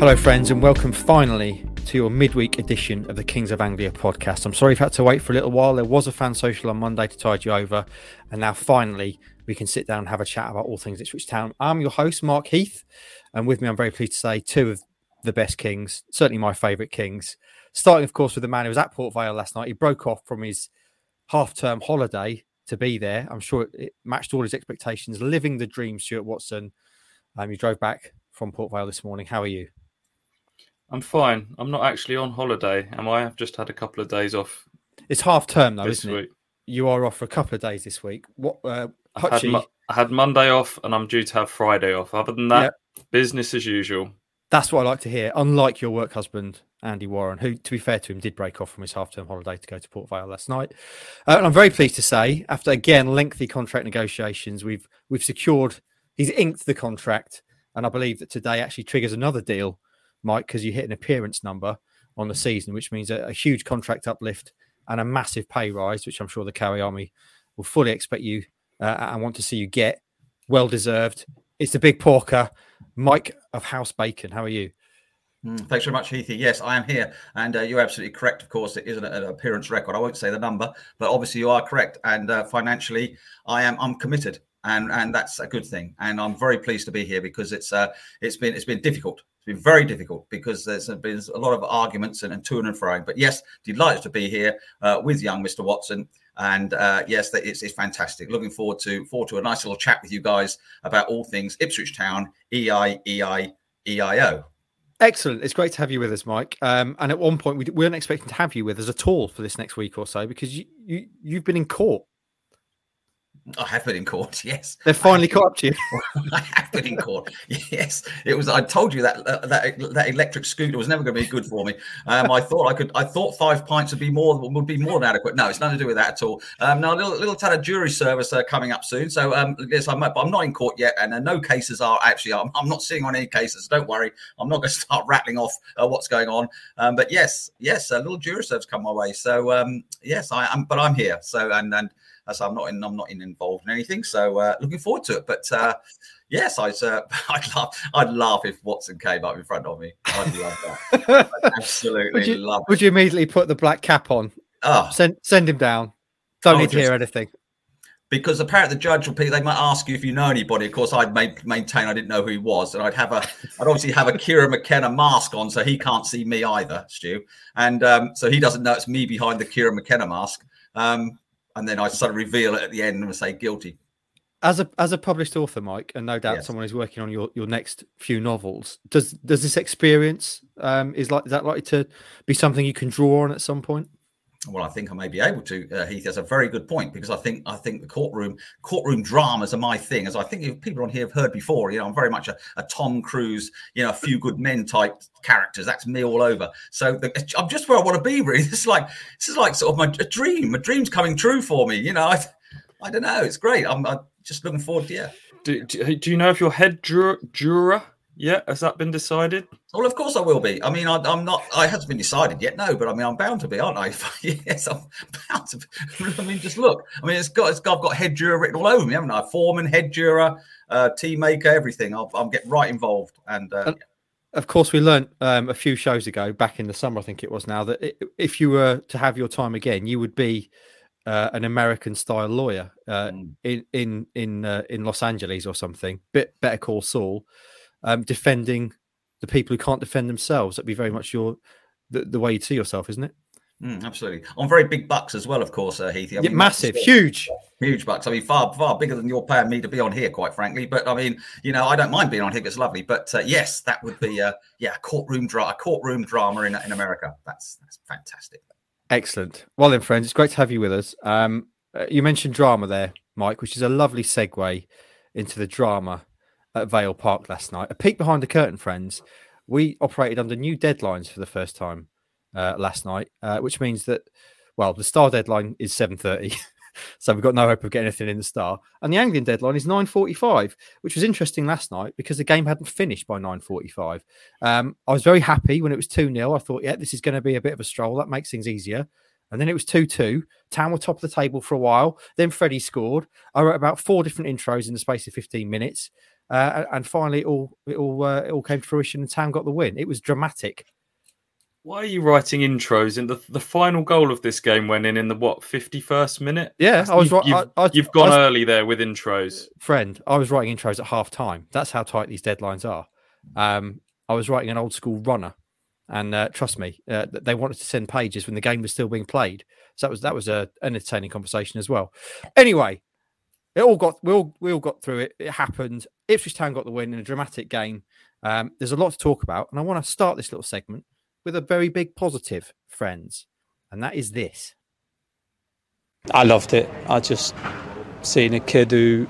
Hello, friends, and welcome finally to your midweek edition of the Kings of Anglia podcast. I'm sorry you've had to wait for a little while. There was a fan social on Monday to tide you over, and now finally we can sit down and have a chat about all things Ipswich Town. I'm your host, Mark Heath, and with me, I'm very pleased to say two of the best Kings, certainly my favourite Kings. Starting, of course, with the man who was at Port Vale last night. He broke off from his half term holiday to be there. I'm sure it matched all his expectations, living the dream, Stuart Watson. Um, you drove back from Port Vale this morning. How are you? I'm fine. I'm not actually on holiday, am I? I've just had a couple of days off. It's half term though, isn't week. it? You are off for a couple of days this week. What? Uh, I, had mo- I had Monday off, and I'm due to have Friday off. Other than that, yeah. business as usual. That's what I like to hear. Unlike your work husband, Andy Warren, who, to be fair to him, did break off from his half-term holiday to go to Port Vale last night. Uh, and I'm very pleased to say, after again lengthy contract negotiations, we've we've secured. He's inked the contract, and I believe that today actually triggers another deal Mike, because you hit an appearance number on the season, which means a, a, huge contract uplift and a massive pay rise, which I'm sure the Carry Army will fully expect you uh, and want to see you get. Well deserved. It's the big porker, Mike of House Bacon. How are you? Mm, thanks very much, Heathy. Yes, I am here, and uh, you're absolutely correct. Of course, it isn't an appearance record. I won't say the number, but obviously you are correct. And uh, financially, I am I'm committed, and and that's a good thing. And I'm very pleased to be here because it's uh it's been it's been difficult been very difficult because there's been a lot of arguments and, and to and fro. But yes, delighted to be here uh, with young Mr. Watson. And uh, yes, it's, it's fantastic. Looking forward to forward to a nice little chat with you guys about all things Ipswich Town, EI, EI, EIO. Excellent. It's great to have you with us, Mike. Um, and at one point, we weren't expecting to have you with us at all for this next week or so because you, you, you've been in court I have been in court. Yes, they've finally caught up to you. I have been in court. Yes, it was. I told you that uh, that that electric scooter was never going to be good for me. Um, I thought I could. I thought five pints would be more would be more than adequate. No, it's nothing to do with that at all. Um, now, a little little tad of jury service uh, coming up soon. So um, yes, I'm. But I'm not in court yet, and uh, no cases are actually. I'm, I'm not sitting on any cases. Don't worry. I'm not going to start rattling off uh, what's going on. Um, but yes, yes, a little jury service come my way. So um, yes, I am. But I'm here. So and and so I'm not in, I'm not in involved in anything. So uh, looking forward to it. But uh, yes, I'd uh, I'd laugh I'd laugh if Watson came up in front of me. I'd love that. I'd absolutely would you, love. Would you immediately put the black cap on? Oh, send send him down. Don't need to hear anything. Because apparently the judge will be, they might ask you if you know anybody. Of course, I'd maintain I didn't know who he was, and I'd have a, I'd obviously have a Kieran McKenna mask on, so he can't see me either, Stu, and um, so he doesn't know it's me behind the Kieran McKenna mask. Um, and then I sort of reveal it at the end and say guilty. As a as a published author, Mike, and no doubt yes. someone who's working on your, your next few novels, does does this experience um, is like is that likely to be something you can draw on at some point? Well, I think I may be able to. Uh, Heath has a very good point because I think I think the courtroom courtroom dramas are my thing. As I think people on here have heard before, you know, I'm very much a, a Tom Cruise, you know, a few good men type characters. That's me all over. So the, I'm just where I want to be. Really, this is like this is like sort of my a dream. A dream's coming true for me. You know, I I don't know. It's great. I'm, I'm just looking forward to yeah. Do, do, do you know if your head juror, juror yeah, has that been decided? Well, of course I will be. I mean, I, am not. I hasn't been decided yet. No, but I mean, I'm bound to be, aren't I? yes, I'm bound to. Be. I mean, just look. I mean, it's got. It's got. I've got head juror written all over me, haven't I? Foreman, head juror, uh, team maker, everything. I'll, I'll get right involved. And, uh, and of course, we learned um, a few shows ago, back in the summer, I think it was now, that if you were to have your time again, you would be uh, an American style lawyer uh, mm. in in in uh, in Los Angeles or something. Bit better call Saul um, defending the people who can't defend themselves. That'd be very much your the, the way you see yourself, isn't it? Mm, absolutely. On very big bucks as well, of course, uh, Heathy. I mean, yeah, massive, huge, huge bucks. I mean, far, far bigger than you're paying me to be on here, quite frankly. But I mean, you know, I don't mind being on here; it's lovely. But uh, yes, that would be, uh, yeah, a courtroom drama, a courtroom drama in in America. That's that's fantastic. Excellent. Well, then, friends, it's great to have you with us. Um, uh, you mentioned drama there, Mike, which is a lovely segue into the drama at Vale Park last night. A peek behind the curtain, friends. We operated under new deadlines for the first time uh, last night, uh, which means that, well, the Star deadline is seven thirty, so we've got no hope of getting anything in the Star, and the Anglian deadline is nine forty-five, which was interesting last night because the game hadn't finished by nine forty-five. Um, I was very happy when it was two 0 I thought, yeah, this is going to be a bit of a stroll. That makes things easier. And then it was 2 2. Town were top of the table for a while. Then Freddie scored. I wrote about four different intros in the space of 15 minutes. Uh, and finally, it all it all uh, it all came to fruition, and Town got the win. It was dramatic. Why are you writing intros? And the the final goal of this game went in in the what fifty first minute? Yeah, I was right. You've, I, I, you've gone was, early there with intros, friend. I was writing intros at half time. That's how tight these deadlines are. Um, I was writing an old school runner, and uh, trust me, uh, they wanted to send pages when the game was still being played. So that was that was a entertaining conversation as well. Anyway, it all got we all we all got through it. It happened. Ipswich Town got the win in a dramatic game. Um, there's a lot to talk about, and I want to start this little segment with a very big positive, friends, and that is this. I loved it. I just seen a kid who,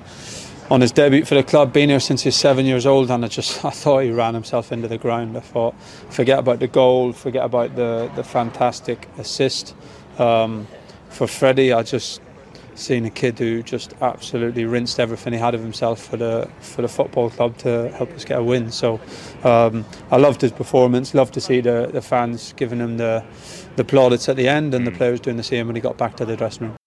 on his debut for the club, been here since he's seven years old, and I just I thought he ran himself into the ground. I thought, forget about the goal, forget about the the fantastic assist um, for Freddie. I just seen a kid who just absolutely rinsed everything he had of himself for the for the football club to help us get a win. So um, I loved his performance. Loved to see the, the fans giving him the the plaudits at the end, and the mm. players doing the same when he got back to the dressing room.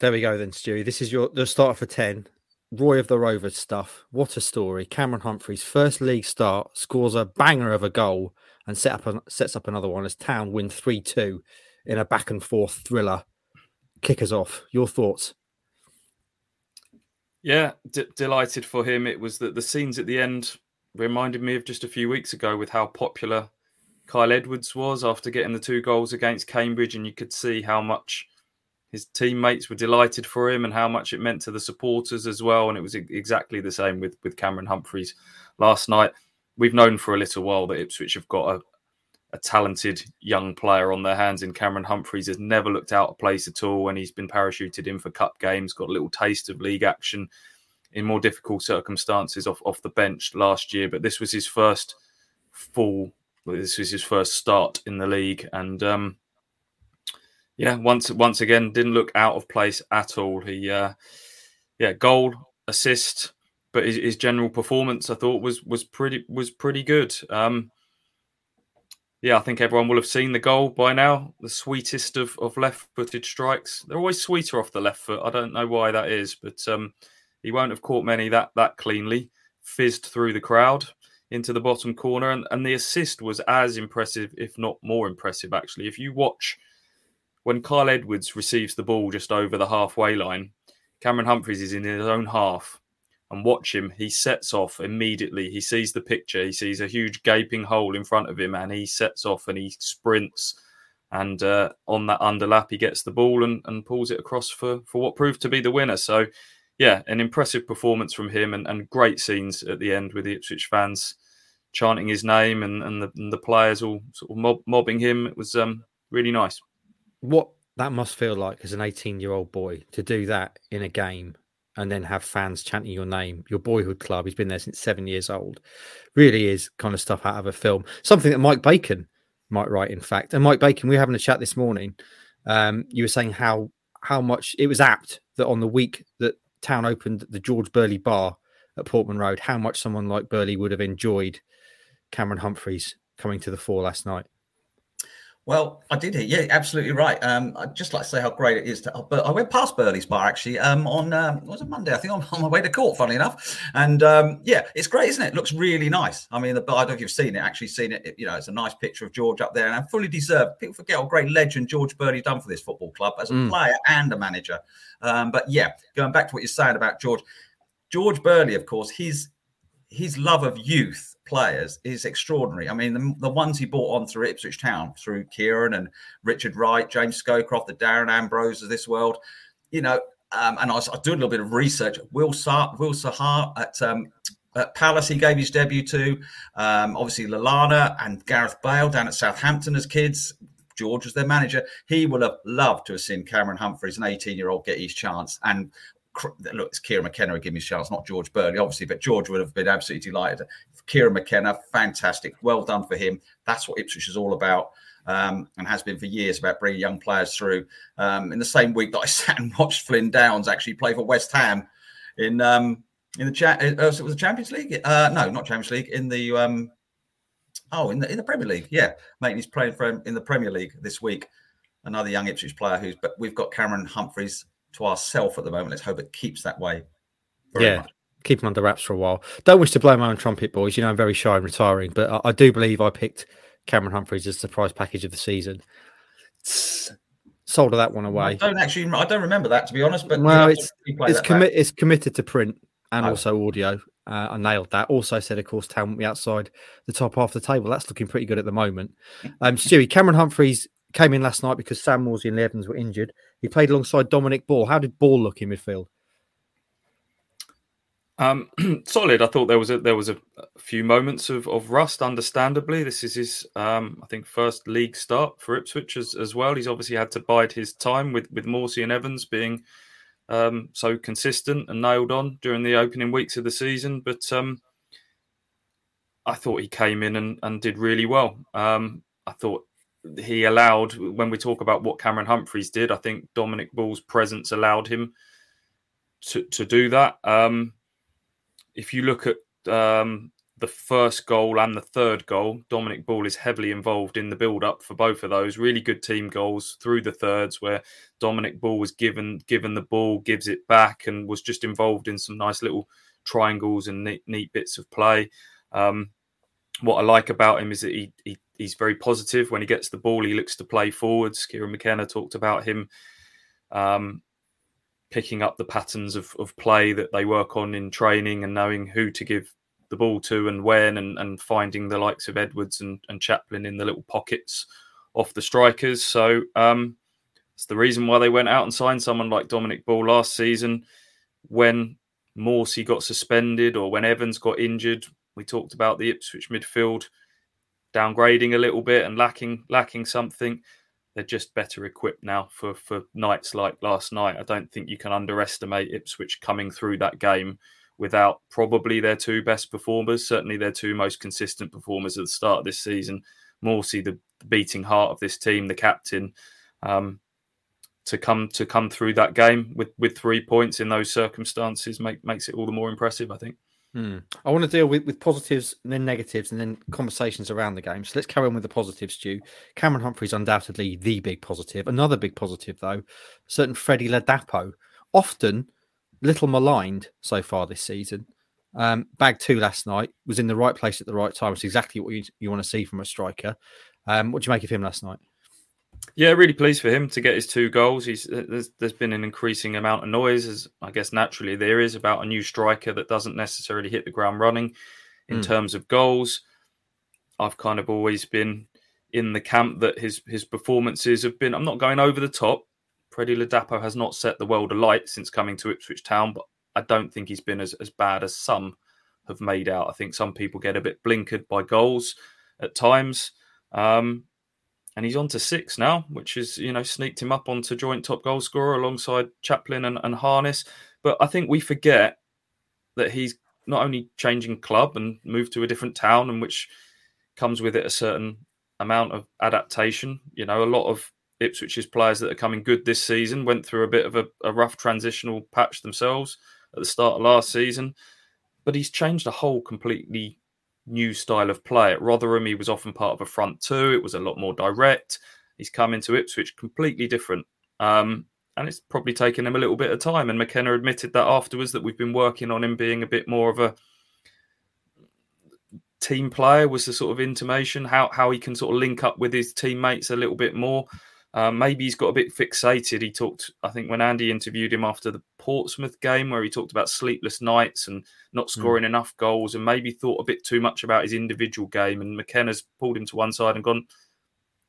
There we go, then, Stewie. This is your the start for ten. Roy of the Rovers stuff. What a story! Cameron Humphreys' first league start scores a banger of a goal and set up a, sets up another one as Town win three two in a back and forth thriller kick us off. Your thoughts? Yeah, d- delighted for him. It was that the scenes at the end reminded me of just a few weeks ago with how popular Kyle Edwards was after getting the two goals against Cambridge, and you could see how much his teammates were delighted for him and how much it meant to the supporters as well. And it was exactly the same with with Cameron Humphreys last night. We've known for a little while that Ipswich have got a, a talented young player on their hands in Cameron Humphreys has never looked out of place at all when he's been parachuted in for cup games, got a little taste of league action in more difficult circumstances off, off the bench last year. But this was his first full, this was his first start in the league. And um, yeah, once once again, didn't look out of place at all. He, uh, yeah, goal, assist, but his, his, general performance, I thought, was was pretty was pretty good. Um, yeah, I think everyone will have seen the goal by now. The sweetest of, of left footed strikes. They're always sweeter off the left foot. I don't know why that is, but um, he won't have caught many that that cleanly. Fizzed through the crowd into the bottom corner, and, and the assist was as impressive, if not more impressive, actually. If you watch when Kyle Edwards receives the ball just over the halfway line, Cameron Humphreys is in his own half and watch him. He sets off immediately. He sees the picture. He sees a huge gaping hole in front of him, and he sets off and he sprints. And uh, on that underlap, he gets the ball and, and pulls it across for for what proved to be the winner. So, yeah, an impressive performance from him, and, and great scenes at the end with the Ipswich fans chanting his name and, and the and the players all sort of mob, mobbing him. It was um, really nice. What that must feel like as an 18 year old boy to do that in a game and then have fans chanting your name, your boyhood club. He's been there since seven years old. Really is kind of stuff out of a film. Something that Mike Bacon might write, in fact. And Mike Bacon, we were having a chat this morning. Um, you were saying how how much it was apt that on the week that Town opened the George Burley Bar at Portman Road, how much someone like Burley would have enjoyed Cameron Humphreys coming to the fore last night. Well, I did hear. Yeah, absolutely right. Um, I'd just like to say how great it is. To, but I went past Burley's bar actually um, on um, was it Monday? I think on, on my way to court. Funny enough, and um, yeah, it's great, isn't it? it? Looks really nice. I mean, the, I don't know if you've seen it. Actually, seen it. it. You know, it's a nice picture of George up there, and I'm fully deserved. People forget what great legend George Burley done for this football club as a mm. player and a manager. Um, but yeah, going back to what you're saying about George, George Burley, of course, his his love of youth players is extraordinary. I mean, the, the, ones he bought on through Ipswich Town, through Kieran and Richard Wright, James Scowcroft, the Darren Ambrose of this world, you know, um, and I was, I a little bit of research. Will Zaha, Will Zaha at, um, at Palace, he gave his debut to. Um, obviously, Lallana and Gareth Bale down at Southampton as kids. George was their manager. He would have loved to have seen Cameron Humphreys, an 18 year old, get his chance. And look, it's Kieran McKenna who gave me a chance, not George Burley, obviously, but George would have been absolutely delighted. Kieran McKenna, fantastic. Well done for him. That's what Ipswich is all about. Um, and has been for years about bringing young players through. Um, in the same week that I sat and watched Flynn Downes actually play for West Ham in um, in the chat, uh, was it was the Champions League? Uh, no, not Champions League. In the um, oh, in the in the Premier League. Yeah, mate, he's playing for in the Premier League this week. Another young Ipswich player who's. But we've got Cameron Humphreys to ourselves at the moment. Let's hope it keeps that way. yeah. Much. keep him under wraps for a while. Don't wish to blow my own trumpet, boys. You know I'm very shy and retiring, but I, I do believe I picked Cameron Humphreys as surprise package of the season. Sold that one away. I don't actually. I don't remember that to be honest. But well, it's it's, commi- it's committed to print and oh. also audio. Uh, I nailed that. Also said, of course, Town will be outside the top half of the table. That's looking pretty good at the moment. Um, Stewie, Cameron Humphreys came in last night because Sam Morsy and Evans were injured. He played alongside Dominic Ball. How did Ball look in midfield? Um, solid. I thought there was a there was a, few moments of, of rust. Understandably, this is his um, I think first league start for Ipswich as, as well. He's obviously had to bide his time with with Morsy and Evans being um, so consistent and nailed on during the opening weeks of the season. But um, I thought he came in and, and did really well. Um, I thought he allowed, when we talk about what Cameron Humphreys did, I think Dominic Ball's presence allowed him to, to do that. Um, if you look at um, the first goal and the third goal, Dominic Ball is heavily involved in the build up for both of those. Really good team goals through the thirds where Dominic Ball was given given the ball, gives it back, and was just involved in some nice little triangles and neat, neat bits of play. Um, what I like about him is that he, he he's very positive when he gets the ball. He looks to play forwards. Kieran McKenna talked about him um, picking up the patterns of, of play that they work on in training and knowing who to give the ball to and when, and, and finding the likes of Edwards and, and Chaplin in the little pockets off the strikers. So um, it's the reason why they went out and signed someone like Dominic Ball last season when Morsy got suspended or when Evans got injured. We talked about the Ipswich midfield downgrading a little bit and lacking lacking something. They're just better equipped now for for nights like last night. I don't think you can underestimate Ipswich coming through that game without probably their two best performers, certainly their two most consistent performers at the start of this season. Morsy, the beating heart of this team, the captain, um, to come to come through that game with with three points in those circumstances make, makes it all the more impressive. I think. Hmm. I want to deal with, with positives and then negatives and then conversations around the game. So let's carry on with the positives, Stu. Cameron Humphreys undoubtedly the big positive. Another big positive, though, certain Freddie Ladapo, often little maligned so far this season. Um, bag two last night was in the right place at the right time. It's exactly what you, you want to see from a striker. Um, what do you make of him last night? Yeah, really pleased for him to get his two goals. He's there's, there's been an increasing amount of noise, as I guess naturally there is about a new striker that doesn't necessarily hit the ground running in mm. terms of goals. I've kind of always been in the camp that his his performances have been. I'm not going over the top, Freddie Ladapo has not set the world alight since coming to Ipswich Town, but I don't think he's been as, as bad as some have made out. I think some people get a bit blinkered by goals at times. Um, and he's on to six now, which is, you know, sneaked him up onto joint top goal scorer alongside Chaplin and, and Harness. But I think we forget that he's not only changing club and moved to a different town, and which comes with it a certain amount of adaptation. You know, a lot of Ipswich's players that are coming good this season went through a bit of a, a, rough transitional patch themselves at the start of last season. But he's changed a whole completely new style of play. At Rotherham, he was often part of a front two. It was a lot more direct. He's come into Ipswich completely different. Um, and it's probably taken him a little bit of time. And McKenna admitted that afterwards that we've been working on him being a bit more of a team player was the sort of intimation how how he can sort of link up with his teammates a little bit more um, maybe he's got a bit fixated. He talked, I think, when Andy interviewed him after the Portsmouth game, where he talked about sleepless nights and not hmm. scoring mm. enough goals, and maybe thought a bit too much about his individual game. And McKenna's pulled him to one side and gone,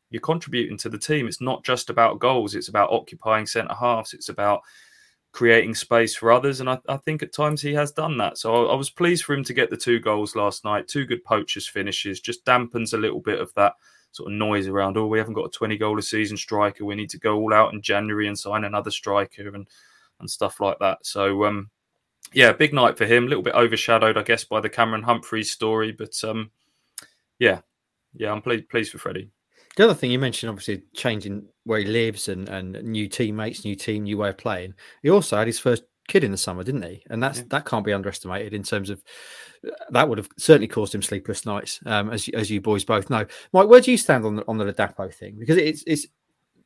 "You're contributing to the team. It's not just about goals. It's about occupying centre halves. It's about creating space for others." And I, I think at times he has done that. So I, I was pleased for him to get the two goals last night. Two good poachers finishes, just dampens a little bit of that sort of noise around, oh, we haven't got a 20 goal a season striker. We need to go all out in January and sign another striker and and stuff like that. So um yeah, big night for him. A little bit overshadowed, I guess, by the Cameron Humphreys story, but um yeah, yeah, I'm pleased pleased for Freddie. The other thing you mentioned, obviously, changing where he lives and, and new teammates, new team, new way of playing. He also had his first kid in the summer, didn't he? And that's yeah. that can't be underestimated in terms of that would have certainly caused him sleepless nights, um, as as you boys both know. Mike, where do you stand on the on the Ladapo thing? Because it's it's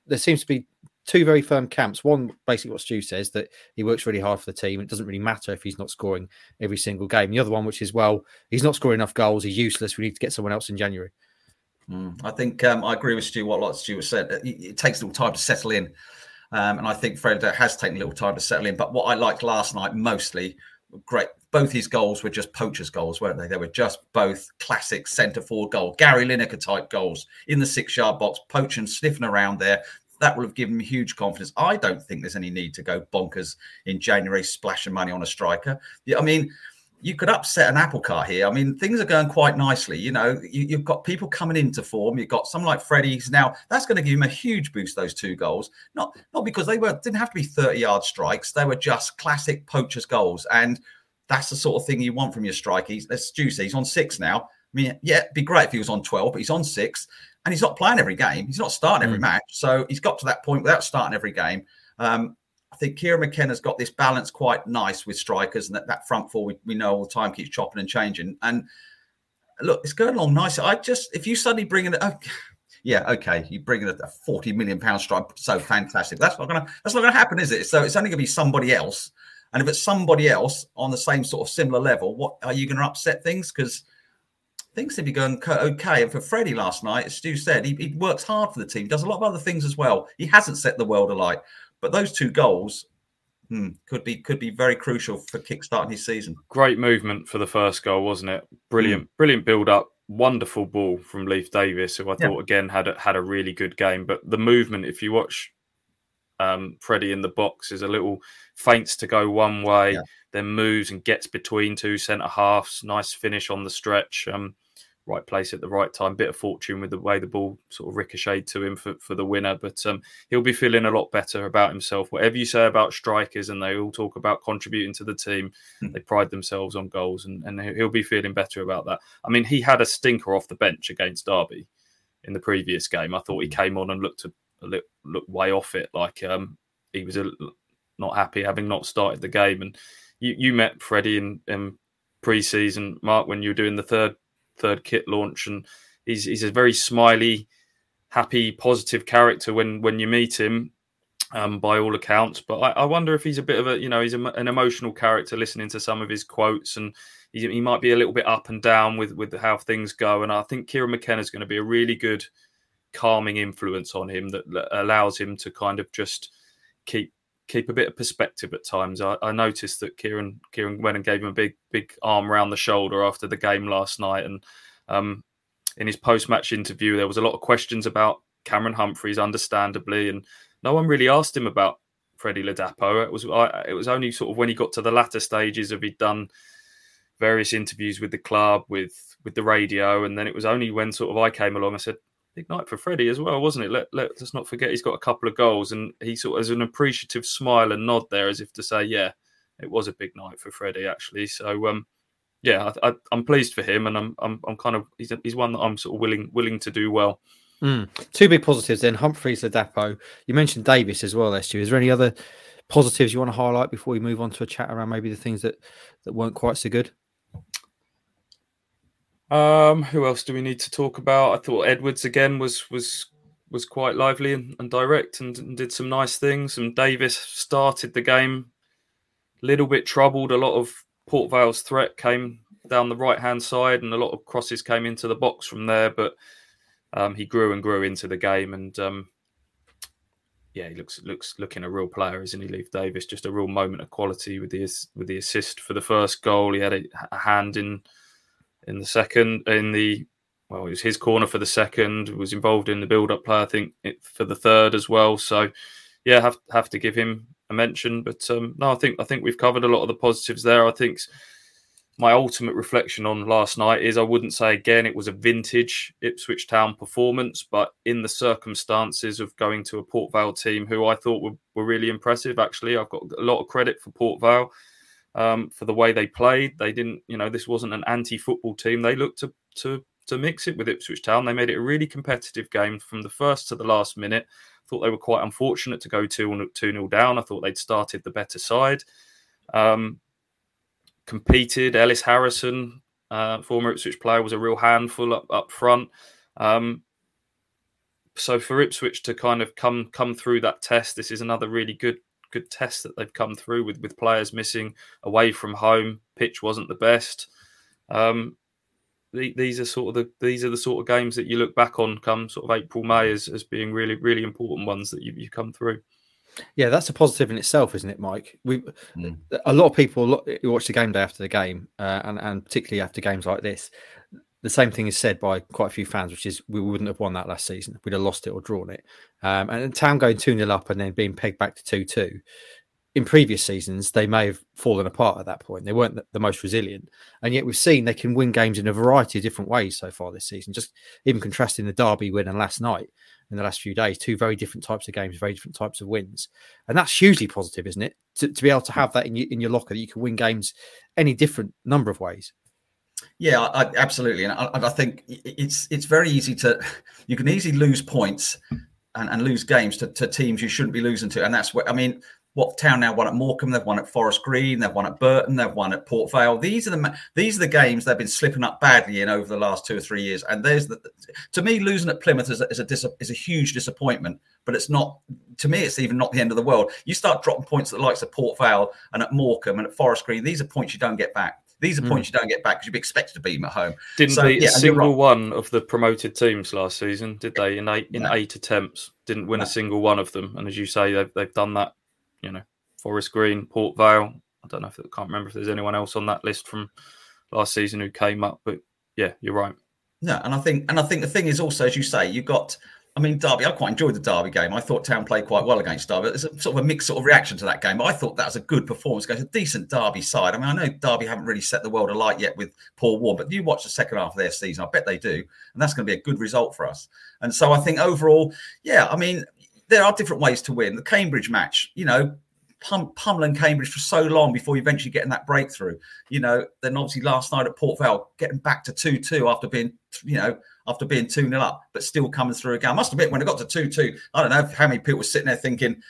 there seems to be two very firm camps. One, basically, what Stu says that he works really hard for the team. It doesn't really matter if he's not scoring every single game. The other one, which is well, he's not scoring enough goals. He's useless. We need to get someone else in January. Mm, I think um, I agree with Stu. What like Stuart said, it, it, takes a little time to settle in, um, and I think Fred has taken a little time to settle in. But what I liked last night mostly, great. Both his goals were just poachers' goals, weren't they? They were just both classic centre forward goal, Gary Lineker type goals in the six yard box, poaching, sniffing around there that will have given me huge confidence. I don't think there's any need to go bonkers in January, splashing money on a striker. I mean, you could upset an apple cart here. I mean, things are going quite nicely. You know, you, have got people coming into form. You've got someone like Freddie's now. That's going to give him a huge boost. Those two goals, not not because they were didn't have to be thirty yard strikes. They were just classic poachers goals, and that's the sort of thing you want from your striker. He's, that's juicy. He's on six now. I mean, yeah, it'd be great if he was on twelve, but he's on six and he's not playing every game. He's not starting every mm. match. So he's got to that point without starting every game. Um, I think Kieran McKenna's got this balance quite nice with strikers, and that, that front four we, we know all the time keeps chopping and changing. And look, it's going along nicely. I just, if you suddenly bring in, uh, yeah, okay, you bring in a, a forty million pound strike, so fantastic. That's not gonna, that's not gonna happen, is it? So it's only gonna be somebody else. And if it's somebody else on the same sort of similar level, what are you going to upset things? Because things seem to be going okay. And for Freddie last night, as Stu said, he, he, works hard for the team, does a lot of other things as well. He hasn't set the world alight, but those two goals hmm, could be could be very crucial for kickstarting his season. Great movement for the first goal, wasn't it? Brilliant, mm. brilliant build up. Wonderful ball from Leif Davis, who I yeah. thought again had a, had a really good game. But the movement, if you watch um, Freddie in the box, is a little feints to go one way, yeah. then moves and gets between two centre halves. Nice finish on the stretch. Um, right place at the right time. Bit of fortune with the way the ball sort of ricocheted to him for, for the winner, but um, he'll be feeling a lot better about himself. Whatever you say about strikers, and they all talk about contributing to the team, mm. they pride themselves on goals, and, and he'll be feeling better about that. I mean, he had a stinker off the bench against Derby in the previous game. I thought he hmm. came on and looked a, a look, looked way off it, like um, he was a, not happy having not started the game. And you, you met Freddie in, in pre-season, Mark, when you were doing the third third kit launch, and he's he's a very smiley, happy, positive character when when you meet him. Um, by all accounts, but I, I, wonder if he's a bit of a, you know, he's a, an emotional character. Listening to some of his quotes, and he, might be a little bit up and down with with how things go. And I think Kieran McKenna is going to be a really good calming influence on him that allows him to kind of just keep keep a bit of perspective at times. I, I, noticed that Kieran Kieran went and gave him a big big arm around the shoulder after the game last night, and um, in his post match interview, there was a lot of questions about Cameron Humphreys, understandably, and no one really asked him about Freddie Ladapo. It was I, it was only sort of when he got to the latter stages of he'd done various interviews with the club, with with the radio, and then it was only when sort of I came along. I said, "Big night for Freddie as well, wasn't it?" Let let's not forget he's got a couple of goals, and he sort of has an appreciative smile and nod there, as if to say, "Yeah, it was a big night for Freddie actually." So um, yeah, I, am pleased for him, and I'm I'm, I'm kind of he's, he's one that I'm sort of willing willing to do well. Mm. Two big positives then: Humphreys, Ladapo. You mentioned Davis as well, Stu. Is there any other positives you want to highlight before we move on to a chat around maybe the things that that weren't quite so good? Um, who else do we need to talk about? I thought Edwards again was was was quite lively and, and direct and, and, did some nice things. And Davis started the game a little bit troubled. A lot of Port Vale's threat came down the right hand side, and a lot of crosses came into the box from there. But um, he grew and grew into the game, and um, yeah, he looks looks looking a real player, isn't he? Leif Davis, just a real moment of quality with the with the assist for the first goal. He had a, a hand in in the second in the well, it was his corner for the second. Was involved in the build up play, I think, for the third as well. So yeah, have have to give him a mention. But um, no, I think I think we've covered a lot of the positives there. I think my ultimate reflection on last night is I wouldn't say again it was a vintage Ipswich Town performance, but in the circumstances of going to a Port Vale team who I thought were, were really impressive. Actually, I've got a lot of credit for Port Vale um, for the way they played. They didn't, you know, this wasn't an anti-football team. They looked to to to mix it with Ipswich Town. They made it a really competitive game from the first to the last minute. Thought they were quite unfortunate to go 2 2 0 down. I thought they'd started the better side. Um, competed. Ellis Harrison, uh, former Ipswich player, was a real handful up, up front. Um, so for Ipswich to kind of come come through that test, this is another really good good test that they've come through with with players missing away from home. Pitch wasn't the best. Um, the, these are sort of the these are the sort of games that you look back on come sort of April May as, as being really really important ones that you you come through. Yeah, that's a positive in itself, isn't it, Mike? We mm. a lot of people watch the game day after the game, uh, and and particularly after games like this. The same thing is said by quite a few fans, which is we wouldn't have won that last season. We'd have lost it or drawn it. Um, and Town going 2 0 up and then being pegged back to 2 2 in previous seasons, they may have fallen apart at that point. They weren't the most resilient. And yet we've seen they can win games in a variety of different ways so far this season. Just even contrasting the Derby win and last night in the last few days, two very different types of games, very different types of wins. And that's hugely positive, isn't it? To, to be able to have that in your, in your locker that you can win games any different number of ways. Yeah, I, absolutely. And I, I think it's it's very easy to, you can easily lose points and, and, lose games to, to, teams you shouldn't be losing to. And that's what I mean what town now won at Morecambe, they've won at Forest Green, they've won at Burton, they've won at Port Vale. These are the these are the games they've been slipping up badly in over the last two or three years. And there's the to me losing at Plymouth is a, is a, is a huge disappointment. But it's not to me. It's even not the end of the world. You start dropping points at the likes of Port Vale and at Morecambe and at Forest Green. These are points you don't get back. These are mm. points you don't get back because you'd be expected to beat them at home. Didn't so, beat yeah, a single one of the promoted teams last season, did they? In eight in no. eight attempts, didn't win no. a single one of them. And as you say, they've they've done that. You know, Forest Green, Port Vale. I don't know if I can't remember if there's anyone else on that list from last season who came up, but yeah, you're right. Yeah, and I think and I think the thing is also, as you say, you've got. I mean, Derby. I quite enjoyed the Derby game. I thought Town played quite well against Derby. There's a sort of a mixed sort of reaction to that game, but I thought that was a good performance against a decent Derby side. I mean, I know Derby haven't really set the world alight yet with Paul Warne, but you watch the second half of their season. I bet they do, and that's going to be a good result for us. And so I think overall, yeah, I mean, there are different ways to win. The Cambridge match, you know, pum- pummeling Cambridge for so long before eventually getting that breakthrough. You know, then obviously last night at Port Vale, getting back to 2 2 after being, you know, after being 2 0 up, but still coming through again. I must admit, when it got to 2 2, I don't know how many people were sitting there thinking,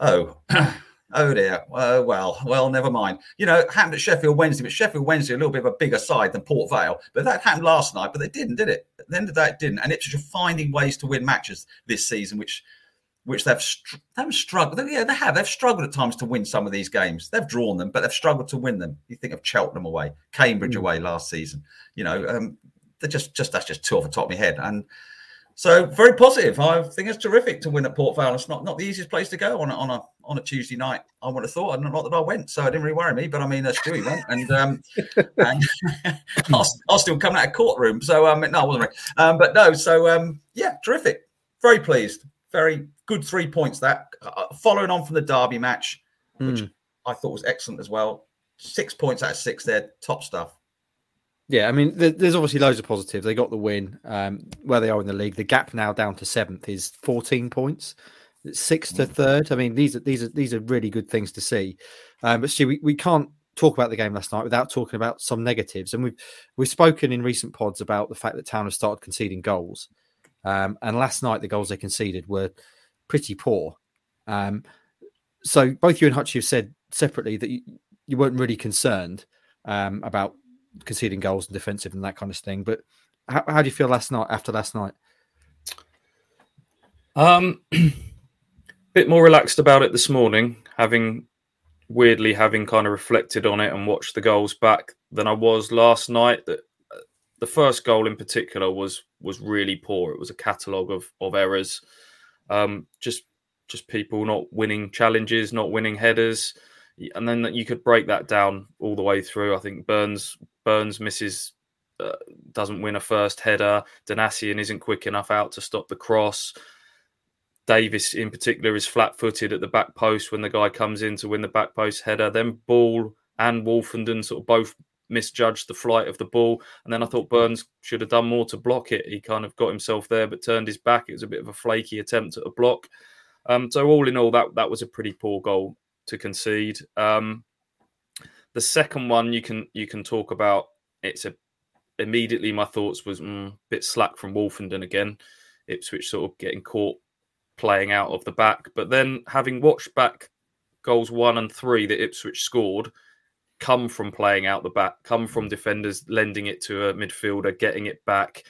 oh, oh dear, well, well, well, never mind. You know, it happened at Sheffield Wednesday, but Sheffield Wednesday a little bit of a bigger side than Port Vale. But that happened last night, but they didn't, did it? At the end of it didn't. And it's just finding ways to win matches this season, which which they've str- they've struggled. Yeah, they have. They've struggled at times to win some of these games. They've drawn them, but they've struggled to win them. You think of Cheltenham away, Cambridge mm. away last season. You know, um, they're just just that's just two off the top of my head. And so very positive. I think it's terrific to win at Port Vale. It's not not the easiest place to go on a, on a on a Tuesday night. I would have thought, not that I went, so it didn't really worry me. But I mean, uh, Stewie went, and, um, and I, was, I was still coming out of courtroom. So um, no, I wasn't. Really. Um, but no, so um, yeah, terrific. Very pleased. Very good three points. That uh, following on from the Derby match, which mm. I thought was excellent as well. Six points out of six there, top stuff. Yeah, I mean, there's obviously loads of positives. They got the win. Um, where they are in the league, the gap now down to seventh is 14 points. It's six to hmm. third. I mean, these are these are these are really good things to see. Um, but Stu, we, we can't talk about the game last night without talking about some negatives. And we've we've spoken in recent pods about the fact that Town have started conceding goals. Um, and last night, the goals they conceded were pretty poor. Um, so both you and Hutchie have said separately that you, you weren't really concerned um, about conceding goals and defensive and that kind of thing. But how, how do you feel last night after last night? Um, bit more relaxed about it this morning, having weirdly having kind of reflected on it and watched the goals back than I was last night. That the first goal in particular was was really poor. It was a catalogue of of errors. Um, just just people not winning challenges, not winning headers, and then you could break that down all the way through. I think Burns Burns misses uh, doesn't win a first header. Donacien isn't quick enough out to stop the cross. Davis, in particular, is flat footed at the back post when the guy comes in to win the back post header. Then Ball and Woolfenden sort of both misjudged the flight of the ball. And then I thought Burns should have done more to block it. He kind of got himself there, but turned his back. It was a bit of a flaky attempt at a block. Um, so all in all, that that was a pretty poor goal to concede. Um, the second one you can you can talk about. It's a immediately my thoughts was mm, a bit slack from Woolfenden again. Ipswich sort of getting caught playing out of the back. But then having watched back goals one and three that Ipswich scored, come from playing out the back, come from defenders lending it to a midfielder, getting it back.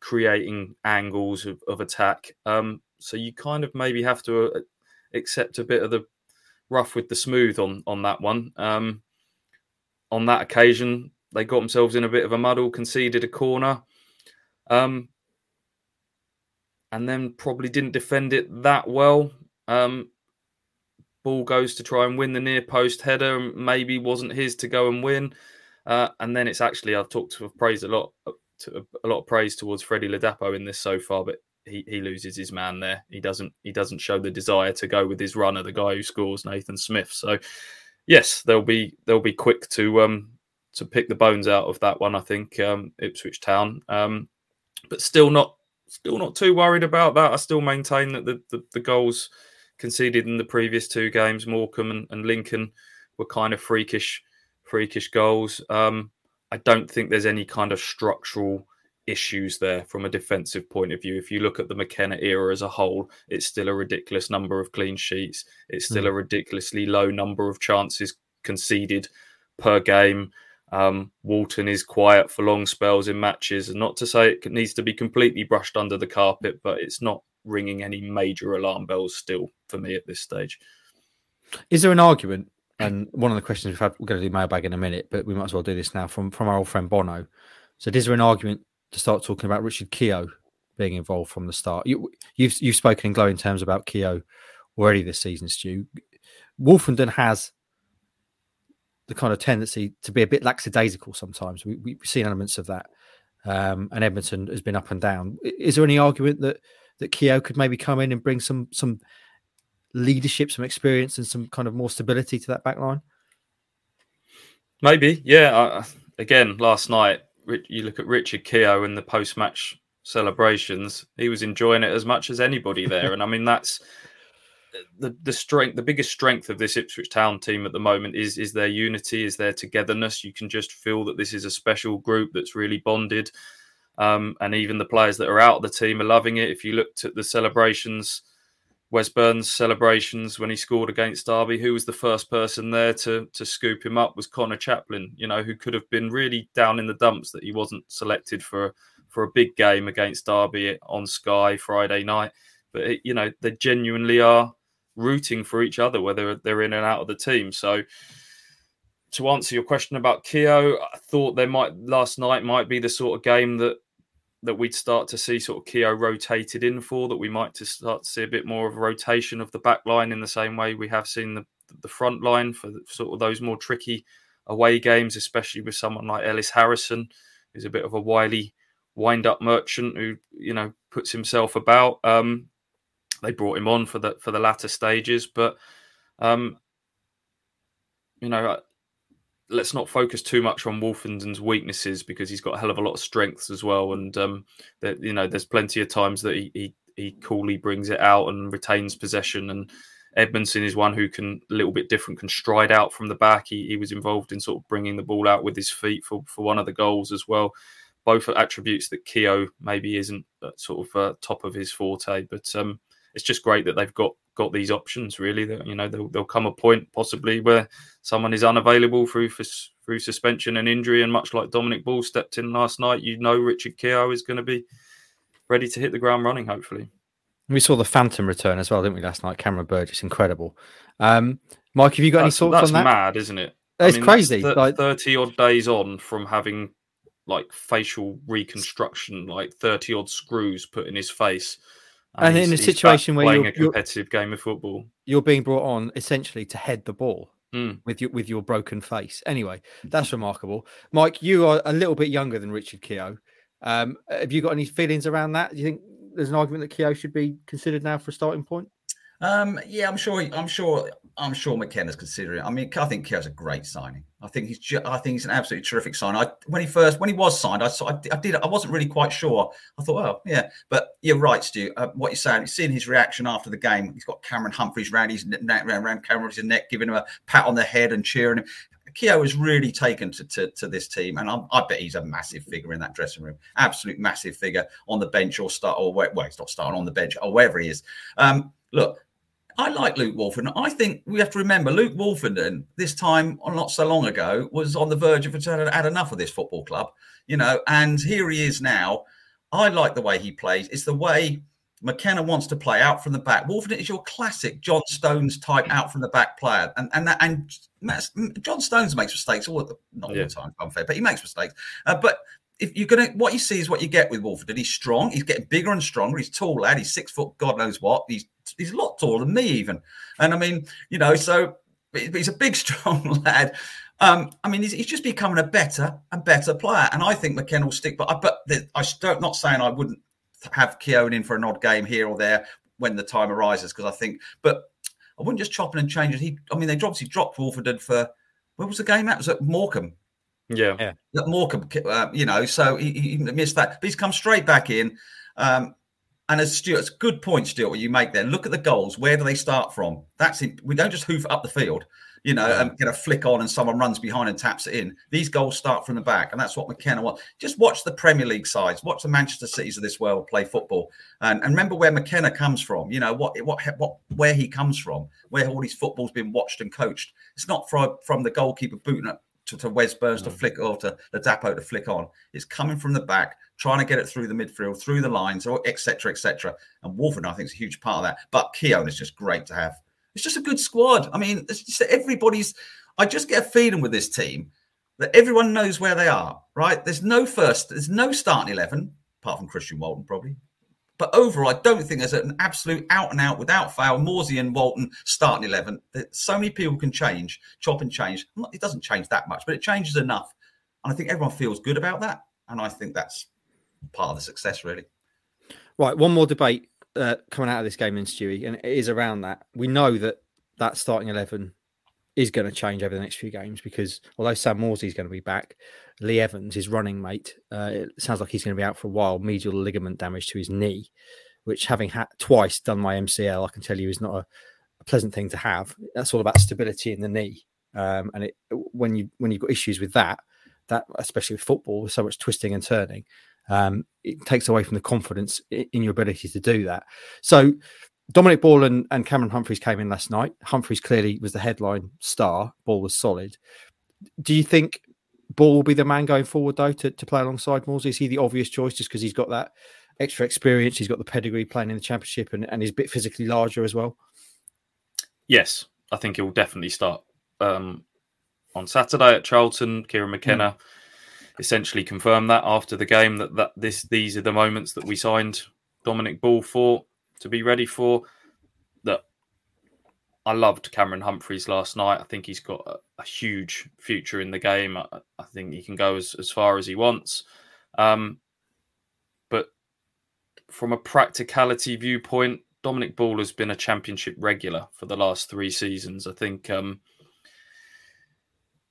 creating angles of, of attack. Um, so you kind of maybe have to uh, accept a bit of the rough with the smooth on on that one. Um, on that occasion, they got themselves in a bit of a muddle, conceded a corner, um, and then probably didn't defend it that well. Um, ball goes to try and win the near post header, maybe wasn't his to go and win. Uh, and then it's actually I've talked to praise a lot, to, a lot of praise towards Freddie Ladapo in this so far, but he, he loses his man there. He doesn't he doesn't show the desire to go with his runner, the guy who scores, Nathan Smith. So yes, they'll be they'll be quick to um to pick the bones out of that one. I think um, Ipswich Town, um, but still not still not too worried about that. I still maintain that the the, the goals conceded in the previous two games, Morecambe and, and Lincoln, were kind of freakish freakish goals. Um, I don't think there's any kind of structural issues there from a defensive point of view. If you look at the McKenna era as a whole, it's still a ridiculous number of clean sheets. It's still mm. a ridiculously low number of chances conceded per game. Um, Walton is quiet for long spells in matches, and not to say it needs to be completely brushed under the carpet, but it's not ringing any major alarm bells still for me at this stage. Is there an argument? And one of the questions we've had, we're going to do mailbag in a minute, but we might as well do this now from from our old friend Bono. So, is there an argument to start talking about Richard Keogh being involved from the start? You, you've you've spoken in glowing terms about Keogh already this season, Stu. Woolfenden has the kind of tendency to be a bit lackadaisical sometimes. We, we've seen elements of that. Um, and Edmundson has been up and down. Is there any argument that that Keogh could maybe come in and bring some some leadership, some experience, and some kind of more stability to that back line? Maybe, yeah. Uh, again, last night you look at Richard Keogh in the post match celebrations. He was enjoying it as much as anybody there, and I mean that's the the strength, the biggest strength of this Ipswich Town team at the moment is is their unity, is their togetherness. You can just feel that this is a special group that's really bonded, um, and even the players that are out of the team are loving it. If you looked at the celebrations, Wes Burns' celebrations when he scored against Derby, who was the first person there to to scoop him up was Conor Chaplin. You know, who could have been really down in the dumps that he wasn't selected for for a big game against Derby on Sky Friday night. But it, you know, they genuinely are rooting for each other, whether they're in and out of the team. So, to answer your question about Keogh, I thought there might last night might be the sort of game that that we'd start to see sort of Keogh rotated in for. That we might to start to see a bit more of a rotation of the back line in the same way we have seen the the front line for the, sort of those more tricky away games, especially with someone like Ellis Harrison, who's a bit of a wily wind up merchant who you know puts himself about. Um, they brought him on for the for the latter stages, but um, you know, let's not focus too much on Woolfenden's weaknesses because he's got a hell of a lot of strengths as well, and um, that you know, there's plenty of times that he, he he coolly brings it out and retains possession and. Edmundson is one who can a little bit different, can stride out from the back. He, he was involved in sort of bringing the ball out with his feet for, for one of the goals as well. Both are attributes that Keogh maybe isn't sort of uh, top of his forte, but um, it's just great that they've got got these options. Really, that you know there'll, there'll come a point possibly where someone is unavailable through for, through suspension and injury, and much like Dominic Ball stepped in last night, you know Richard Keogh is going to be ready to hit the ground running. Hopefully, we saw the Phantom return as well, didn't we, last night? Cameron Burgess, incredible. Um, Mike, have you got that's, any thoughts on that? That's mad, isn't it? It's I mean, crazy. Th- like... Thirty odd days on from having like facial reconstruction, like thirty odd screws put in his face and, and in a situation where playing you're playing a competitive game of football, you're being brought on essentially to head the ball mm. with your with your broken face. Anyway, that's remarkable. Mike, you are a little bit younger than Richard Keogh. Um, have you got any feelings around that? Do you think there's an argument that Keogh should be considered now for a starting point? Um, yeah, I'm sure. I'm sure. I'm sure McKenna's considering. I mean, I think Keogh's a great signing. I think he's. Ju- I think he's an absolutely terrific sign. I when he first when he was signed, I saw. I, I did. I wasn't really quite sure. I thought, oh yeah, but you're right, Stu. Uh, what you're saying, seeing his reaction after the game. He's got Cameron Humphreys round his neck, round, round Cameron's neck, giving him a pat on the head and cheering him. Keogh has really taken to, to, to this team, and I, I, bet he's a massive figure in that dressing room. Absolute massive figure on the bench or start or well, he's not starting on the bench or wherever he is. Um, look, I like Luke Woolfenden. I think we have to remember Luke Woolfenden, this time not so long ago, was on the verge of had enough of this football club, you know, and here he is now. I like the way he plays. It's the way McKenna wants to play out from the back. Woolfenden is your classic John Stones type out from the back player, and and that, and John Stones makes mistakes all the not all yeah. the time, unfair, but he makes mistakes. Uh, but if you're gonna, what you see is what you get with Woolfenden. He's strong. He's getting bigger and stronger. He's tall lad. He's six foot, God knows what. He's he's a lot taller than me even. And I mean, you know, so he's a big, strong lad. Um, I mean, he's, he's, just becoming a better and better player, and I think McKenna will stick. But I, but the, I don't not saying I wouldn't have Keogh in for an odd game here or there when the time arises because I think, but I wouldn't just chop and change it. He, I mean, they obviously dropped Woolfenden for where was the game at? Was it Morecambe? Yeah, yeah. At Morecambe, uh, you know, so he, he, missed that, but he's come straight back in. Um, and as Stuart's good point, Stuart, what you make there. Look at the goals. Where do they start from? That's it. We don't just hoof up the field you know, yeah. and get a flick on and someone runs behind and taps it in. These goals start from the back, and that's what McKenna wants. Just watch the Premier League sides, watch the Manchester Cities of this world play football, and, and remember where McKenna comes from. You know what, what, what, where he comes from, where all his football's been watched and coached. It's not from from the goalkeeper booting up to, to Wes Burns to hmm. flick or to the Dapo to flick on. It's coming from the back, trying to get it through the midfield, through the lines, or etc. etc. And Wolfen, I think, is a huge part of that. But Keogh is just great to have. It's just a good squad. I mean, it's just everybody's. I just get a feeling with this team that everyone knows where they are. Right? There's no first. There's no starting eleven apart from Christian Walton, probably. But overall, I don't think there's an absolute out and out without fail Morsy and Walton starting eleven. So many people can change, chop and change. It doesn't change that much, but it changes enough, and I think everyone feels good about that. And I think that's part of the success, really. Right, one more debate uh, coming out of this game in Stewie, and it is around that. We know that that starting eleven is going to change over the next few games because although Sam Morsy is going to be back, Lee Evans, his running mate, uh, it sounds like he's going to be out for a while. Medial ligament damage to his knee, which having had twice done my MCL, I can tell you is not a, a pleasant thing to have. That's all about stability in the knee, um, and it when you when you've got issues with that, that especially with football, with so much twisting and turning, um, it takes away from the confidence in your ability to do that. So Dominic Ball and, and Cameron Humphreys came in last night. Humphreys clearly was the headline star. Ball was solid. Do you think Ball will be the man going forward though to, to play alongside Moores? Is he the obvious choice just because he's got that extra experience? He's got the pedigree playing in the championship and, and he's a bit physically larger as well. Yes, I think he'll definitely start um, on Saturday at Charlton. Kieran McKenna. Mm essentially confirmed that after the game that, that this these are the moments that we signed Dominic Ball for to be ready for. That I loved Cameron Humphreys last night. I think he's got a, a huge future in the game. I, I, think he can go as, as far as he wants. Um, but from a practicality viewpoint, Dominic Ball has been a championship regular for the last three seasons. I think um,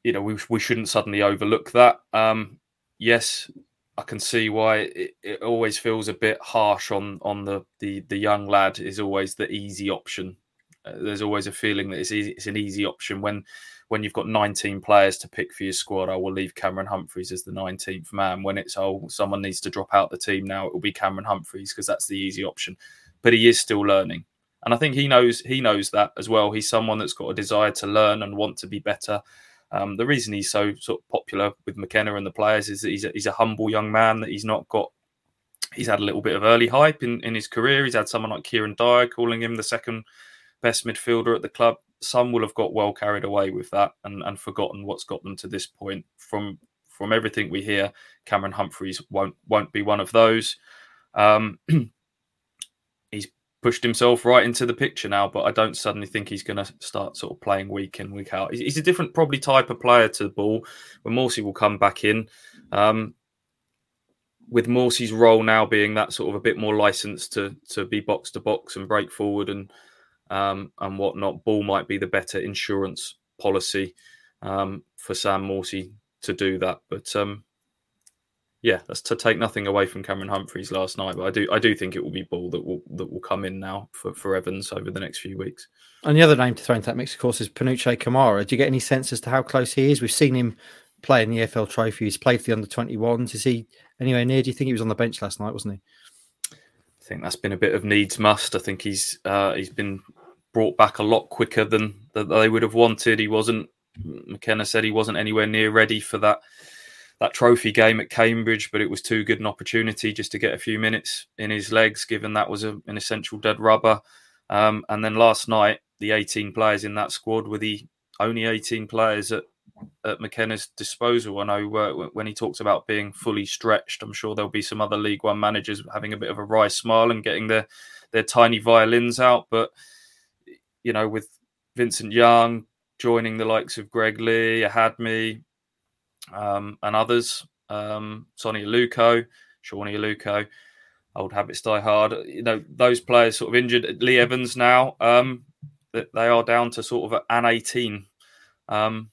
you know, we, we shouldn't suddenly overlook that. Um, yes, I can see why it, it, always feels a bit harsh on on the, the the young lad is always the easy option. Uh, there's always a feeling that it's easy, it's an easy option when when you've got 19 players to pick for your squad. I will leave Cameron Humphreys as the 19th man. When it's oh someone needs to drop out the team now, it will be Cameron Humphreys because that's the easy option. But he is still learning, and I think he knows he knows that as well. He's someone that's got a desire to learn and want to be better. Um, the reason he's so sort of popular with McKenna and the players is that he's a, he's a humble young man that he's not got. He's had a little bit of early hype in, in his career. He's had someone like Kieran Dyer calling him the second best midfielder at the club. Some will have got well carried away with that and, and forgotten what's got them to this point. From from everything we hear, Cameron Humphreys won't won't be one of those. Um, pushed himself right into the picture now, but I don't suddenly think he's going to start sort of playing week in, week out. He's a different, probably type of player to the ball. When Morsy will come back in, um, with Morsy's role now being that sort of a bit more licensed to to be box to box and break forward and um, and whatnot, ball might be the better insurance policy um, for Sam Morsy to do that. But um, yeah, that's to take nothing away from Cameron Humphreys last night, but I do I do think it will be Ball that will that will come in now for, for Evans over the next few weeks. And the other name to throw into that mix, of course, is Panutche Camara. Do you get any sense as to how close he is? We've seen him play in the EFL Trophy. He's played for the under twenty ones. Is he anywhere near? Do you think he was on the bench last night? Wasn't he? I think that's been a bit of needs must. I think he's uh, he's been brought back a lot quicker than, than they would have wanted. He wasn't. McKenna said he wasn't anywhere near ready for that that trophy game at Cambridge, but it was too good an opportunity just to get a few minutes in his legs, given that was a, an essential dead rubber. Um, and then last night, the 18 players in that squad were the only 18 players at, at McKenna's disposal. I know uh, when he talks about being fully stretched, I'm sure there'll be some other League One managers having a bit of a wry smile and getting their, their tiny violins out. But, you know, with Vincent Young joining the likes of Greg Leigh, Ahadme, um, and others, um, Sonny Aluko, Sone Aluko, old habits die hard. You know, those players sort of injured. Lee Evans now, um, they are down to sort of an 18. Um,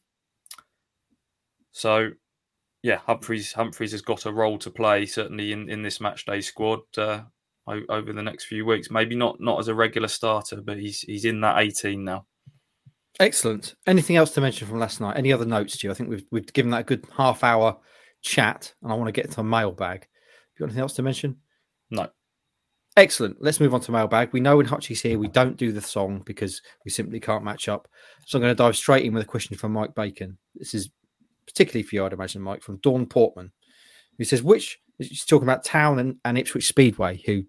so, yeah, Humphreys Humphreys has got a role to play certainly in, in this match day squad uh, over the next few weeks. Maybe not not as a regular starter, but he's he's in that 18 now. Excellent. Anything else to mention from last night? Any other notes to you? I think we've we've given that a good half hour chat, and I want to get to a mailbag. You got anything else to mention? No. Excellent. Let's move on to mailbag. We know when Hutchie's here, we don't do the song because we simply can't match up. So I'm going to dive straight in with a question from Mike Bacon. This is particularly for you, I'd imagine, Mike, from Dawn Portman, who says, which he's talking about Town and, and Ipswich Speedway, who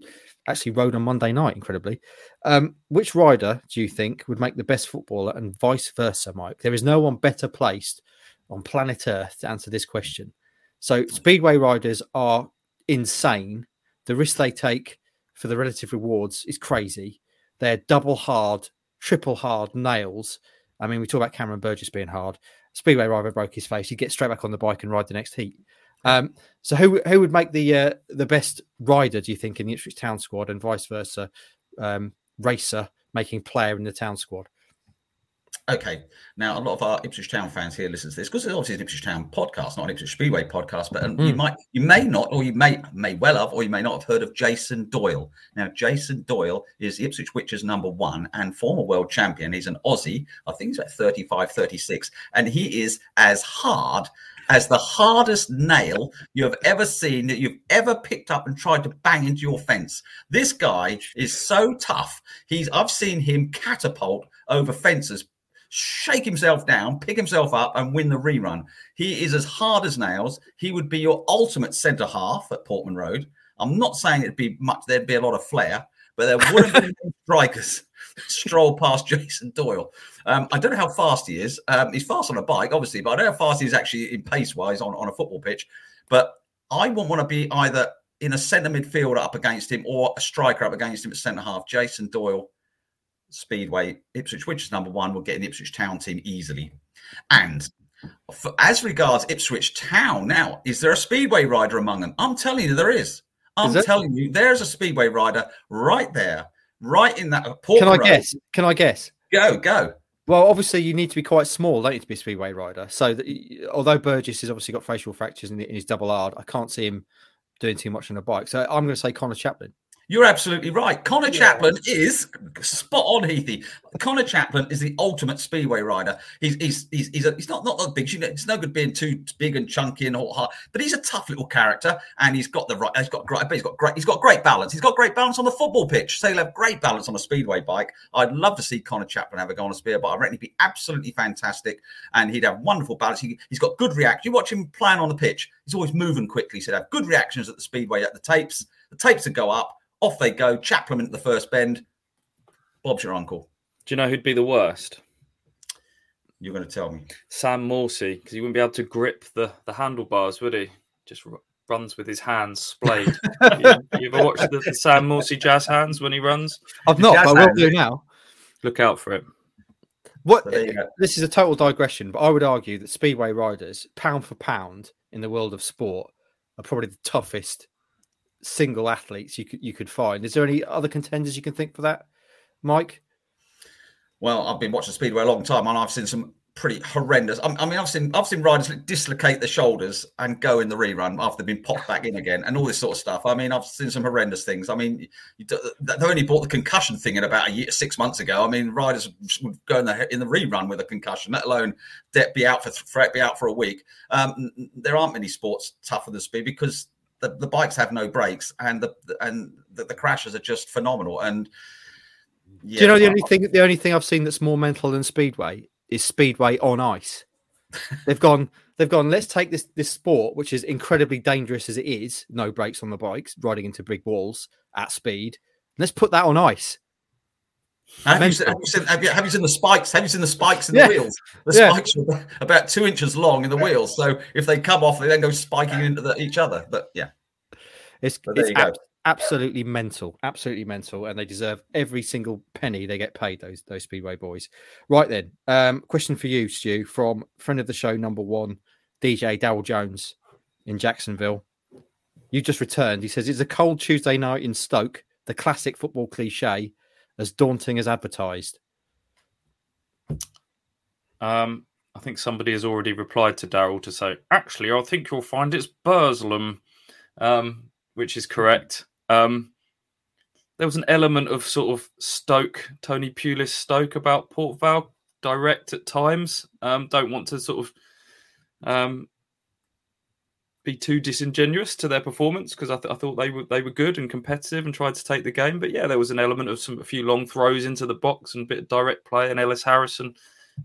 actually rode on Monday night, incredibly. Um, which rider do you think would make the best footballer and vice versa, Mike? There is no one better placed on planet Earth to answer this question. So, Speedway riders are insane. The risk they take for the relative rewards is crazy. They're double hard, triple hard nails. I mean, we talk about Cameron Burgess being hard. Speedway rider broke his face. He'd get straight back on the bike and ride the next heat. Um, so who who would make the uh, the best rider? Do you think in the Ipswich Town squad and vice versa? Um, racer making player in the Town squad. Okay, now a lot of our Ipswich Town fans here listen to this because it's obviously an Ipswich Town podcast, not an Ipswich Speedway podcast. But mm. you hmm. might, you may not, or you may may well have, or you may not have heard of Jason Doyle. Now, Jason Doyle is the Ipswich Witches number one and former world champion. He's an Aussie. I think he's about 35, 36, and he is as hard as the hardest nail you have ever seen that you've ever picked up and tried to bang into your fence. This guy is so tough. He's I've seen him catapult over fences shake himself down, pick himself up, and win the rerun. He is as hard as nails. He would be your ultimate centre half at Portman Road. I'm not saying it'd be much, there'd be a lot of flair, but there wouldn't be strikers stroll past Jason Doyle. Um, I don't know how fast he is. Um, he's fast on a bike, obviously, but I don't know how fast he's actually in pace wise on, on a football pitch. But I wouldn't want to be either in a centre midfielder up against him or a striker up against him at centre half. Jason Doyle Speedway, Ipswich, Witches number one, will get an Ipswich Town team easily. And for, as regards Ipswich Town, now, is there a Speedway rider among them? I'm telling you, there is. I'm is telling you, there's a Speedway rider right there, right in that. Port Can I road. guess? Can I guess? Go, go. Well, obviously, you need to be quite small, don't you, to be a Speedway rider? So, that, although Burgess has obviously got facial fractures in, in his double hard, I can't see him doing too much on a bike. So, I'm going to say Conor Chaplin. You're absolutely right. Conor yeah. Chaplin is spot on, Heathy. Conor Chaplin is the ultimate speedway rider. He's he's he's he's, a, he's not not that big. You know, it's no good being too big and chunky and hot, but he's a tough little character, and he's got the right. He's got great. He's got great. He's got great balance. He's got great balance on the football pitch. So he'll have great balance on a speedway bike. I'd love to see Conor Chaplin have a go on a spear, but I reckon he'd be absolutely fantastic, and he'd have wonderful balance. He, has got good reaction. You watch him playing on the pitch. He's always moving quickly. So he'd have good reactions at the speedway at the tapes. The tapes would go up off they go. Chaplin at the first bend. Bob's your uncle. Do you know who'd be the worst? You're going to tell me. Sam Morsy, because he wouldn't be able to grip the, the handlebars, would he? Just r- runs with his hands splayed. you, you, ever watched the, the, Sam Morsy jazz hands when he runs? I've not, but I will do now. Look out for it. What? This is a total digression, but I would argue that speedway riders, pound for pound, in the world of sport, are probably the toughest single athletes you could you could find. Is there any other contenders you can think for that, Mike? Well, I've been watching Speedway a long time, and I've seen some pretty horrendous. I mean, I've seen I've seen riders dislocate the shoulders and go in the rerun after they've been popped back in again, and all this sort of stuff. I mean, I've seen some horrendous things. I mean, they only brought the concussion thing in about a year, six months ago. I mean, riders would go in the in the rerun with a concussion, let alone be out for, for be out for a week. Um, there aren't many sports tougher than speed because the, the bikes have no brakes and the and the, the crashes are just phenomenal. And yeah, do you know the only thing the only thing I've seen that's more mental than speedway is speedway on ice. they've gone. They've gone. Let's take this this sport, which is incredibly dangerous as it is, no brakes on the bikes, riding into big walls at speed. Let's put that on ice. Have you, seen, have, you seen, have, you, have you, seen, the spikes? Have you seen the spikes in Yeah. the wheels? The Yeah. spikes are about two inches long in the wheels. So if they come off, they then go spiking into the, each other. But yeah, It's, But it's ab- absolutely mental, absolutely mental, and they deserve every single penny they get paid. Those those speedway boys. Right then, um, question for you, Stu, from friend of the show number one, DJ Daryl Jones in Jacksonville. You just returned. He says it's a cold Tuesday night in Stoke. The classic football cliche, as daunting as advertised. Um, I think somebody has already replied to Daryl to say, actually, I think you'll find it's Burslem, um, which is correct. Um, there was an element of sort of Stoke, Tony Pulis Stoke about Port Vale direct at times. Um, don't want to sort of um, be too disingenuous to their performance because I, th- I thought they were they were good and competitive and tried to take the game. But yeah, there was an element of some a few long throws into the box and a bit of direct play and Ellis Harrison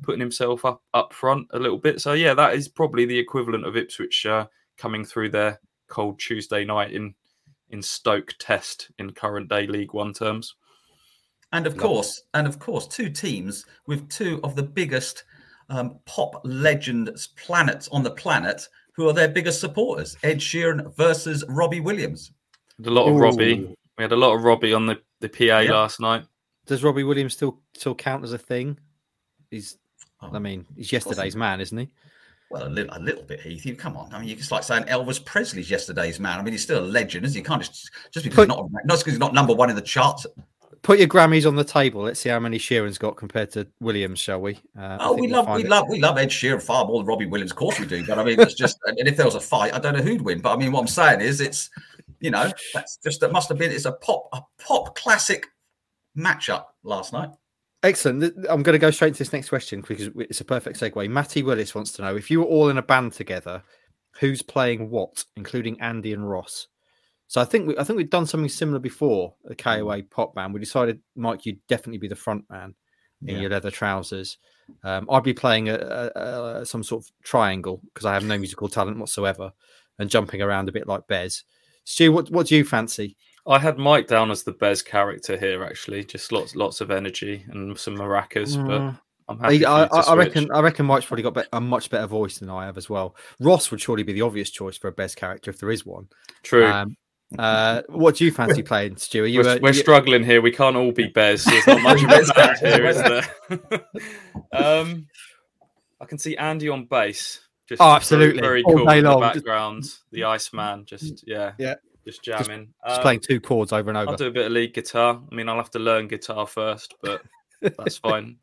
putting himself up up front a little bit. So yeah, that is probably the equivalent of Ipswich uh, coming through their cold Tuesday night in in Stoke test in current day League One terms. and of course, and of course, two teams with two of the biggest um, pop legends planets on the planet, who are their biggest supporters: Ed Sheeran versus Robbie Williams. A lot of Ooh. Robbie. We had a lot of Robbie on the, the PA Yeah. last night. Does Robbie Williams still still count as a thing? He's, Oh, I mean, he's yesterday's man, isn't he? Well, a little, a little bit, Heath. Come on. I mean, it's like saying Elvis Presley's yesterday's man. I mean, he's still a legend, isn't he? You can't just just because Put- he's not not because he's not number one in the charts. Put your Grammys on the table. Let's see how many Sheeran's got compared to Williams, shall we? Uh, Oh, we we'll love, we it. love, we love Ed Sheeran far more than Robbie Williams. Of course we do. But I mean, it's just, and if there was a fight, I don't know who'd win. But I mean, what I'm saying is, it's, you know, that's just that must have been. It's a pop, a pop classic matchup last night. Excellent. I'm going to go straight to this next question because it's a perfect segue. Matty Willis wants to know if you were all in a band together, who's playing what, including Andy and Ross. So I think we, I think we've done something similar before. The KOA pop band. We decided, Mike, you'd definitely be the front man in Yeah. your leather trousers. Um, I'd be playing a, a, a, some sort of triangle because I have no musical talent whatsoever, and jumping around a bit like Bez. Stu, what what do you fancy? I had Mike down as the Bez character here, actually. Just lots lots of energy and some maracas, but Mm. I'm happy. I, to I reckon. I reckon Mike's probably got be- a much better voice than I have as well. Ross would surely be the obvious choice for a Bez character if there is one. True. Um, uh, what do you fancy playing, Stu? Are you, we're, uh, we're you- struggling here. We can't all be Bez. There's not much of a here, is there? um, I can see Andy on bass. Just Oh, absolutely. Very, All cool day in the long. Just- The Iceman, just yeah, Yeah. just jamming. just Um, playing two chords over and over? I'll do a bit of lead guitar. I mean, I'll have to learn guitar first, but that's fine.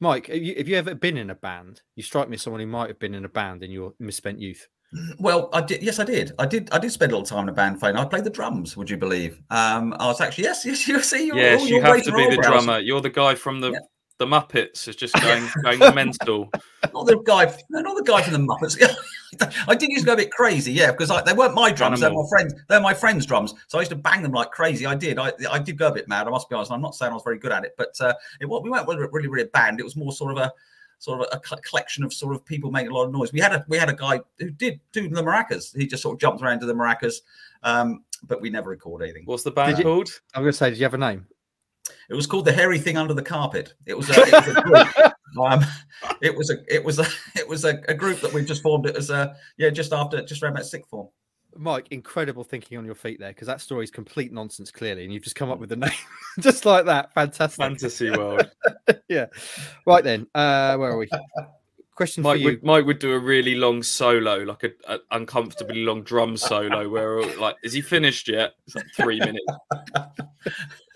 Mike, have you, have you ever been in a band? You strike me as someone who might have been in a band in your misspent youth. Well, I did. Yes, I did. I did. I did spend a little time in a band. Playing. I played the drums. Would you believe? Um, I was actually yes, yes. You see, you're, yes, all- you you're have to be the eyebrows. drummer. You're the guy from the Yeah. the Muppets. Is just going going mental. Not the guy. No, not the guy from the Muppets. I did used to go a bit crazy, yeah, because I, they weren't my drums. They're my friends. They're my friends' drums. So I used to bang them like crazy. I did. I, I did go a bit mad. I must be honest. I'm not saying I was very good at it, but uh, it we weren't really, really, really a band. It was more sort of a sort of a, collection of sort of people making a lot of noise. We had a we had a guy who did do the maracas. He just sort of jumped around to the maracas, um, but we never recorded anything. What's the band Did you- called? I'm going to say, did you have a name? It was called the hairy thing under the carpet. It was a, it was a group. um, it was a it was a it was a, a group that we just formed. It as a yeah, just after just around about sixth form. Mike, incredible thinking on your feet there because that story is complete nonsense, clearly, and you've just come up with the name just like that. Fantastic. Fantasy World. yeah. Right then, uh, where are we? Question for Mike you. would, Mike would do a really long solo, like a, a uncomfortably long drum solo, where like, is he finished yet? It's like three minutes.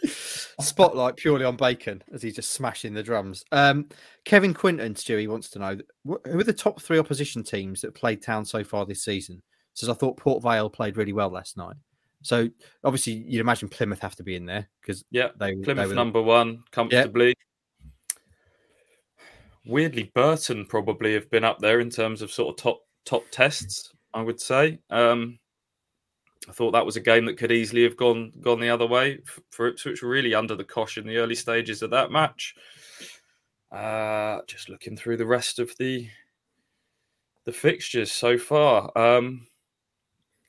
Spotlight purely on Bacon as he's just smashing the drums. Um, Kevin Quinton, Stewie wants to know who are the top three opposition teams that played town so far this season. Says I thought Port Vale played really well last night. So obviously you'd imagine Plymouth have to be in there because Yeah, they they Plymouth were number one comfortably. Weirdly, Burton probably have been up there in terms of sort of top top tests. I would say. Um, I thought that was a game that could easily have gone gone the other way for Ipswich. Were really under the cosh in the early stages of that match. Uh, just looking through the rest of the the fixtures so far. Um,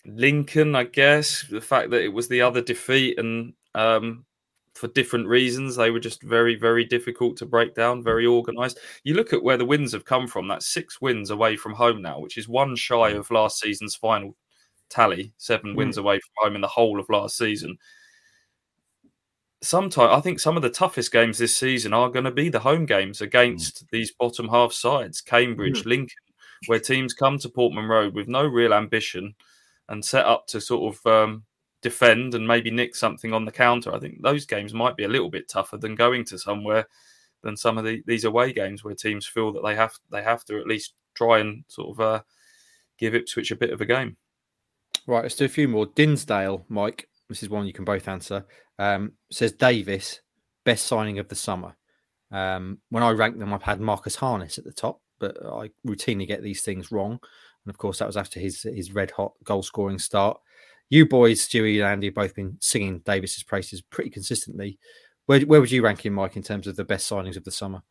Lincoln, I guess, the fact that it was the other defeat and um, for different reasons, they were just very, very difficult to break down, very organised. You look at where the wins have come from, that's six wins away from home now, which is one shy of last season's final tally, seven mm. wins away from home in the whole of last season. Sometimes I think some of the toughest games this season are going to be the home games against mm. these bottom half sides, Cambridge, mm. Lincoln, where teams come to Portman Road with no real ambition and set up to sort of um, defend and maybe nick something on the counter. I think those games might be a little bit tougher than going to somewhere than some of the, these away games where teams feel that they have they have to at least try and sort of uh, give Ipswich a bit of a game. Right, let's do a few more. Dinsdale, Mike, this is one you can both answer. Um, says Davis, best signing of the summer. Um, when I rank them, I've had Marcus Harness at the top, but I routinely get these things wrong. And of course, that was after his his red hot goal scoring start. You boys, Stewie and Andy, have both been singing Davis's praises pretty consistently. Where, where would you rank him, Mike, in terms of the best signings of the summer?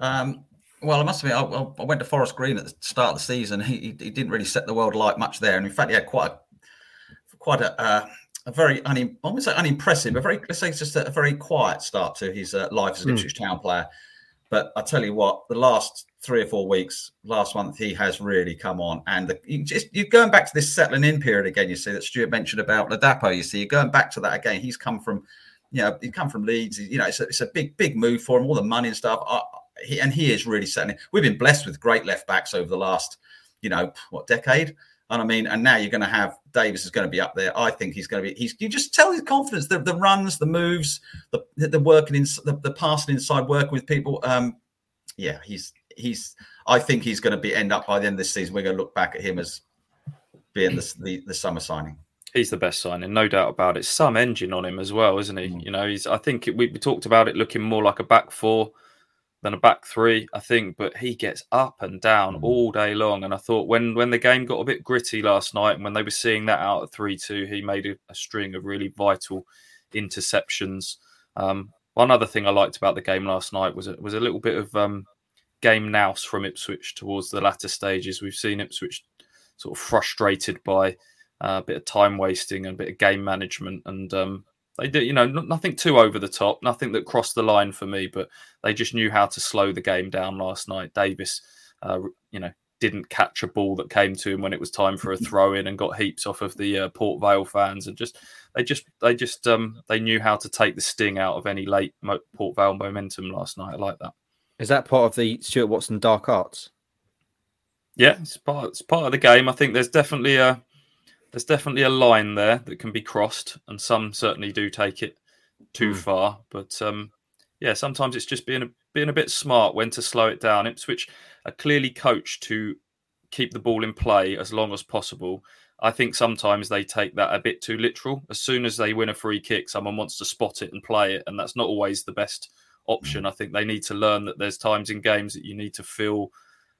Um, well, I must admit, I, I, went to Forest Green at the start of the season. He, he didn't really set the world alight much there, and in fact, he had quite a quite a, uh, a very un, almost like unimpressive, a very let's say it's just a, a very quiet start to his uh, life as an mm. Ipswich Town player. But I tell you what, the last three or four weeks, last month, he has really come on. And the, you just you're going back to this settling in period again. You see that Stuart mentioned about Ladapo. You see, you're going back to that again. He's come from, you know, he come from Leeds. You know, it's a, it's a big big move for him. All the money and stuff. I, he, and he is really settling. We've been blessed with great left backs over the last, you know, what decade. And I mean, and now you're going to have Davis is going to be up there. I think he's going to be. He's you just tell his confidence, the, the runs, the moves, the the working in the, the passing inside, working with people. Um, yeah, he's he's. I think he's going to be end up by the end of this season. We're going to look back at him as being the the, the summer signing. He's the best signing, no doubt about it. Some engine on him as well, isn't he? Mm. You know, he's. I think we, we talked about it looking more like a back four than a back three, I think. But he gets up and down mm. all day long. And I thought when when the game got a bit gritty last night, and when they were seeing that out at three two, he made a, a, string of really vital interceptions. Um, one other thing I liked about the game last night was it was a little bit of um, game nous from Ipswich towards the latter stages. We've seen Ipswich sort of frustrated by uh, a bit of time wasting and a bit of game management, and um, they did, you know, nothing too over the top, nothing that crossed the line for me, but they just knew how to slow the game down last night. Davis, uh, you know, didn't catch a ball that came to him when it was time for a throw in and got heaps off of the uh, Port Vale fans and just they just they just um they knew how to take the sting out of any late Port Vale momentum last night. I like that. Is that part of the Stuart Watson dark arts? Yeah, it's part it's part of the game. I think there's definitely a there's definitely a line there that can be crossed, and some certainly do take it too mm. far. But um, yeah, sometimes it's just being a, being a bit smart when to slow it down. Ipswich are clearly coached to keep the ball in play as long as possible. I think sometimes they take that a bit too literal. As soon as they win a free kick, someone wants to spot it and play it, and that's not always the best option. Hmm. I think they need to learn that there's times in games that you need to feel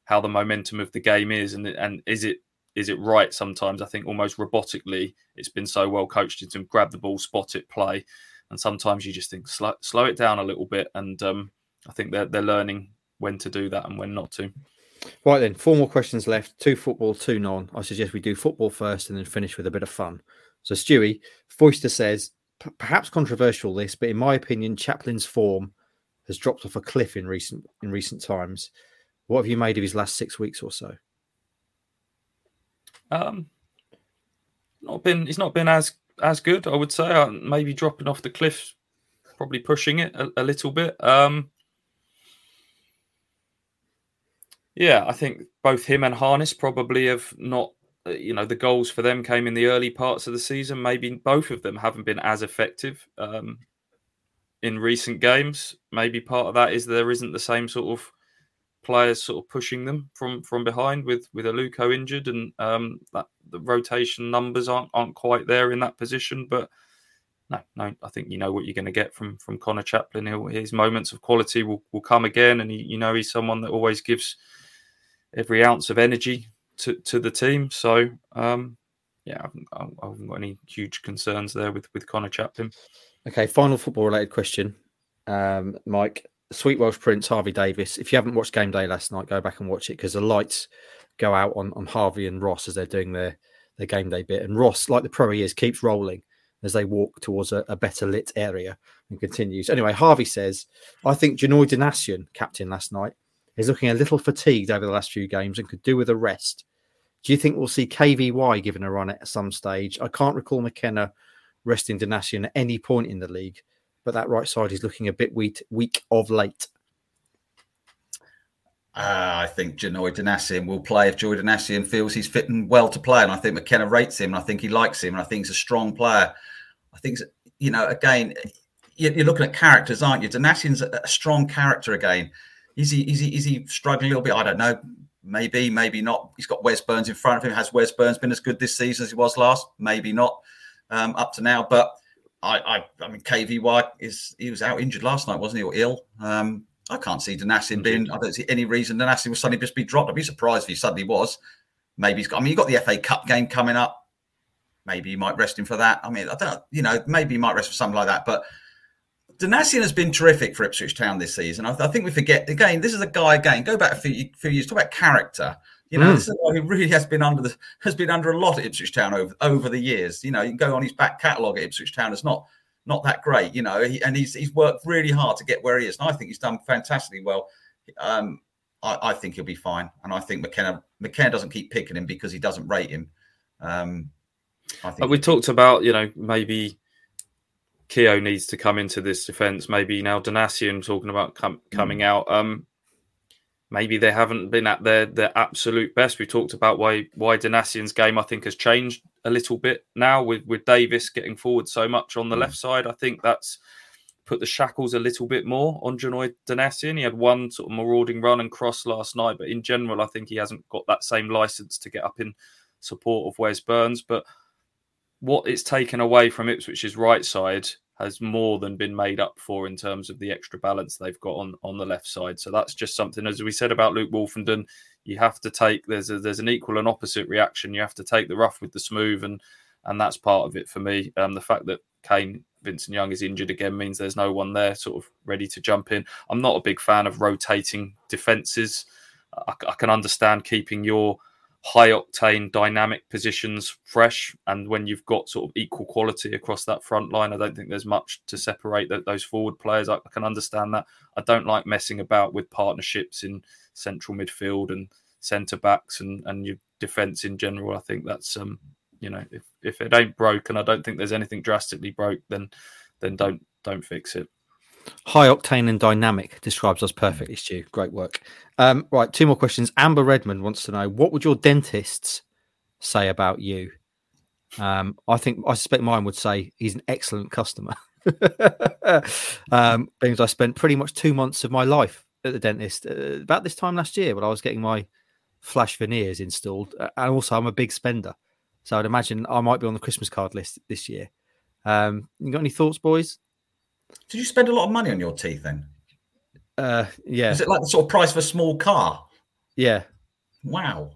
how the momentum of the game is, and and is it is it right sometimes? I think almost robotically, it's been so well coached into grab the ball, spot it, play, and sometimes you just think slow, slow it down a little bit. And um, I think they're they're learning when to do that and when not to. Right then, four more questions left. Two football, two non. I suggest we do football first and then finish with a bit of fun. So Stewie, Foister says, perhaps controversial this, but in my opinion, Chaplin's form has dropped off a cliff in recent in recent times. What have you made of his last six weeks or so? Um, not been. He's not been as as good. I would say. Uh, maybe dropping off the cliff, probably pushing it a, a little bit. Um, yeah, I think both him and Harness probably have not. Uh, you know, the goals for them came in the early parts of the season. Maybe both of them haven't been as effective um, in recent games. Maybe part of that is there isn't the same sort of players sort of pushing them from from behind with with Aluko injured and um, that the rotation numbers aren't aren't quite there in that position. But no, no, I think you know what you're going to get from from Conor Chaplin. He'll, his moments of quality will, will come again, and he, you know he's someone that always gives every ounce of energy to to the team. So um, yeah, I haven't, I haven't got any huge concerns there with with Conor Chaplin. Okay, final football related question, um, Mike. Sweet Welsh Prince, Harvey Davis. If you haven't watched game day last night, go back and watch it because the lights go out on, on Harvey and Ross as they're doing their, their game day bit. And Ross, like the pro he is, keeps rolling as they walk towards a, a better lit area and continues. Anyway, Harvey says, I think Janoi Donacien, captain last night, is looking a little fatigued over the last few games and could do with a rest. Do you think we'll see KVY given a run at some stage? I can't recall McKenna resting Donacien at any point in the league, but that right side is looking a bit weak, weak of late. Uh, I think Janoi Donacien will play if Janoi Donacien feels he's fitting well to play. And I think McKenna rates him and I think he likes him and I think he's a strong player. I think, you know, again, you're looking at characters, aren't you? Donacien's a strong character again. Is he, is he, is he struggling a little bit? I don't know. Maybe, maybe not. He's got Wes Burns in front of him. Has Wes Burns been as good this season as he was last? Maybe not um, up to now. But I, I, I mean, KVY is he was out injured last night, wasn't he, or ill? Um, I can't see Donacien being. I don't see any reason Donacien will suddenly just be dropped. I'd be surprised if he suddenly was. Maybe he's got. I mean, you've got the FA Cup game coming up. Maybe you might rest him for that. I mean, I don't. You know, maybe you might rest for something like that. But Donacien has been terrific for Ipswich Town this season. I, I, think we forget again. This is a guy again. Go back a few, few years. Talk about character. You know, mm. this is a guy really has been under the has been under a lot at Ipswich Town over over the years. You know, you can go on his back catalogue at Ipswich Town. It's not not that great, you know. He, and he's he's worked really hard to get where he is, and I think he's done fantastically well. Um, I, I, think he'll be fine, and I think McKenna McKenna doesn't keep picking him because he doesn't rate him. Um, I think we talked about, you know, maybe Keogh needs to come into this defense. Maybe now Donacien talking about com- coming mm. out. Um, maybe they haven't been at their their absolute best. We talked about why why Donacien's game I think has changed a little bit now with with Davis getting forward so much on the mm. left side. I think that's put the shackles a little bit more on Janoi Donacien. He had one sort of marauding run and cross last night, but in general, I think he hasn't got that same license to get up in support of Wes Burns. But what it's taken away from Ipswich's right side has more than been made up for in terms of the extra balance they've got on on the left side. So that's just something, as we said about Luke Woolfenden, you have to take there's a, there's an equal and opposite reaction. You have to take the rough with the smooth, and and that's part of it for me. Um, the fact that Kane Vincent Young is injured again means there's no one there sort of ready to jump in. I'm not a big fan of rotating defenses. I, I can understand keeping your high octane dynamic positions fresh and when you've got sort of equal quality across that front line i don't think there's much to separate those forward players. I, I, can understand that. I don't like messing about with partnerships in central midfield and centre backs and and your defence in general. I think that's um you know if, if it ain't broken i don't think there's anything drastically broke then then don't don't fix it High octane and dynamic describes us perfectly, Stu. Great work. Um, right, two more questions. Amber Redmond wants to know what would your dentists say about you? Um, I think I suspect mine would say he's an excellent customer. um, because I spent pretty much two months of my life at the dentist uh, about this time last year when I was getting my flash veneers installed, uh, and also I'm a big spender, so I'd imagine I might be on the Christmas card list this year. Um, you got any thoughts, boys? Did you spend a lot of money on your teeth then? Uh, yeah. Is it like the sort of price of a small car? Yeah. Wow.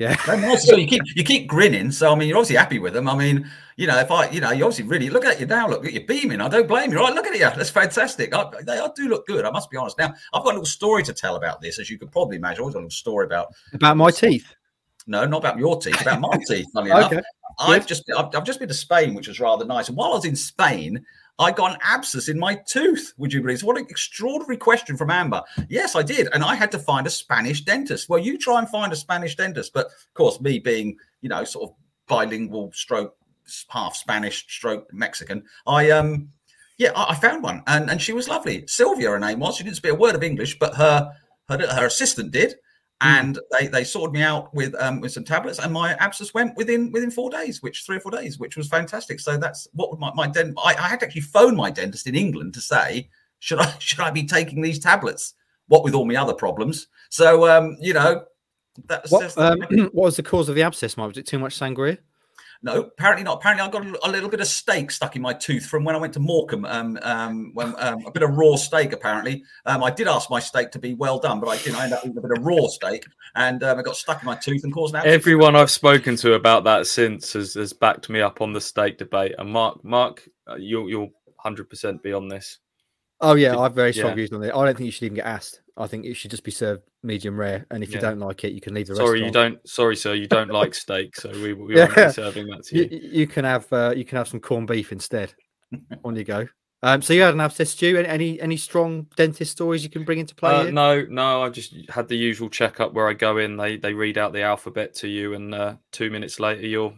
Yeah. so you keep you keep grinning. So I mean, you're obviously happy with them. I mean, you know, if I, you know, you obviously really look at you now. Look, at you're beaming. I don't blame you. Right? Look at you. That's fantastic. I, they I do look good. I must be honest. Now, I've got a little story to tell about this, as you could probably imagine. I've always got a little story about about my teeth. No, not about your teeth. About my teeth. Funny okay. enough, I've just I've, I've just been to Spain, which was rather nice. And while I was in Spain, I got an abscess in my tooth. Would you believe? So what an extraordinary question from Amber. Yes, I did, and I had to find a Spanish dentist. Well, you try and find a Spanish dentist, but of course, me being you know sort of bilingual, stroke half Spanish, stroke Mexican, I um yeah, I, I found one, and and she was lovely. Sylvia, her name was. She didn't speak a word of English, but her her, her assistant did. And they they sorted me out with um, with some tablets, and my abscess went within within four days, which three or four days, which was fantastic. So that's what my my dent. I, I, had to actually phone my dentist in England to say should I should I be taking these tablets? What with all my other problems? So um, you know, that's what, um, what was the cause of the abscess, Mike? Was it too much sangria? No, apparently not. Apparently, I got a, little bit of steak stuck in my tooth from when I went to Morecambe. Um, um, when um, a bit of raw steak. Apparently, um, I did ask my steak to be well done, but I didn't. I ended up with a bit of raw steak, and um, it got stuck in my tooth and caused an. Everyone I've spoken to about that since has, has backed me up on the steak debate. And Mark, Mark, uh, you'll you'll hundred percent be on this. Oh yeah, I've very strong yeah. views on it. I don't think you should even get asked. I think it should just be served medium rare. And if you don't like it, you can leave the Sorry, you don't. Sorry, sir, you don't like steak, so we, we Yeah. won't be serving that to You, you. you can have uh, you can have some corned beef instead. On you go. Um, so you had an abscess stew. Any, any any strong dentist stories you can bring into play? Uh, no, no, I just had the usual checkup where I go in, they they read out the alphabet to you, and uh, two minutes later you're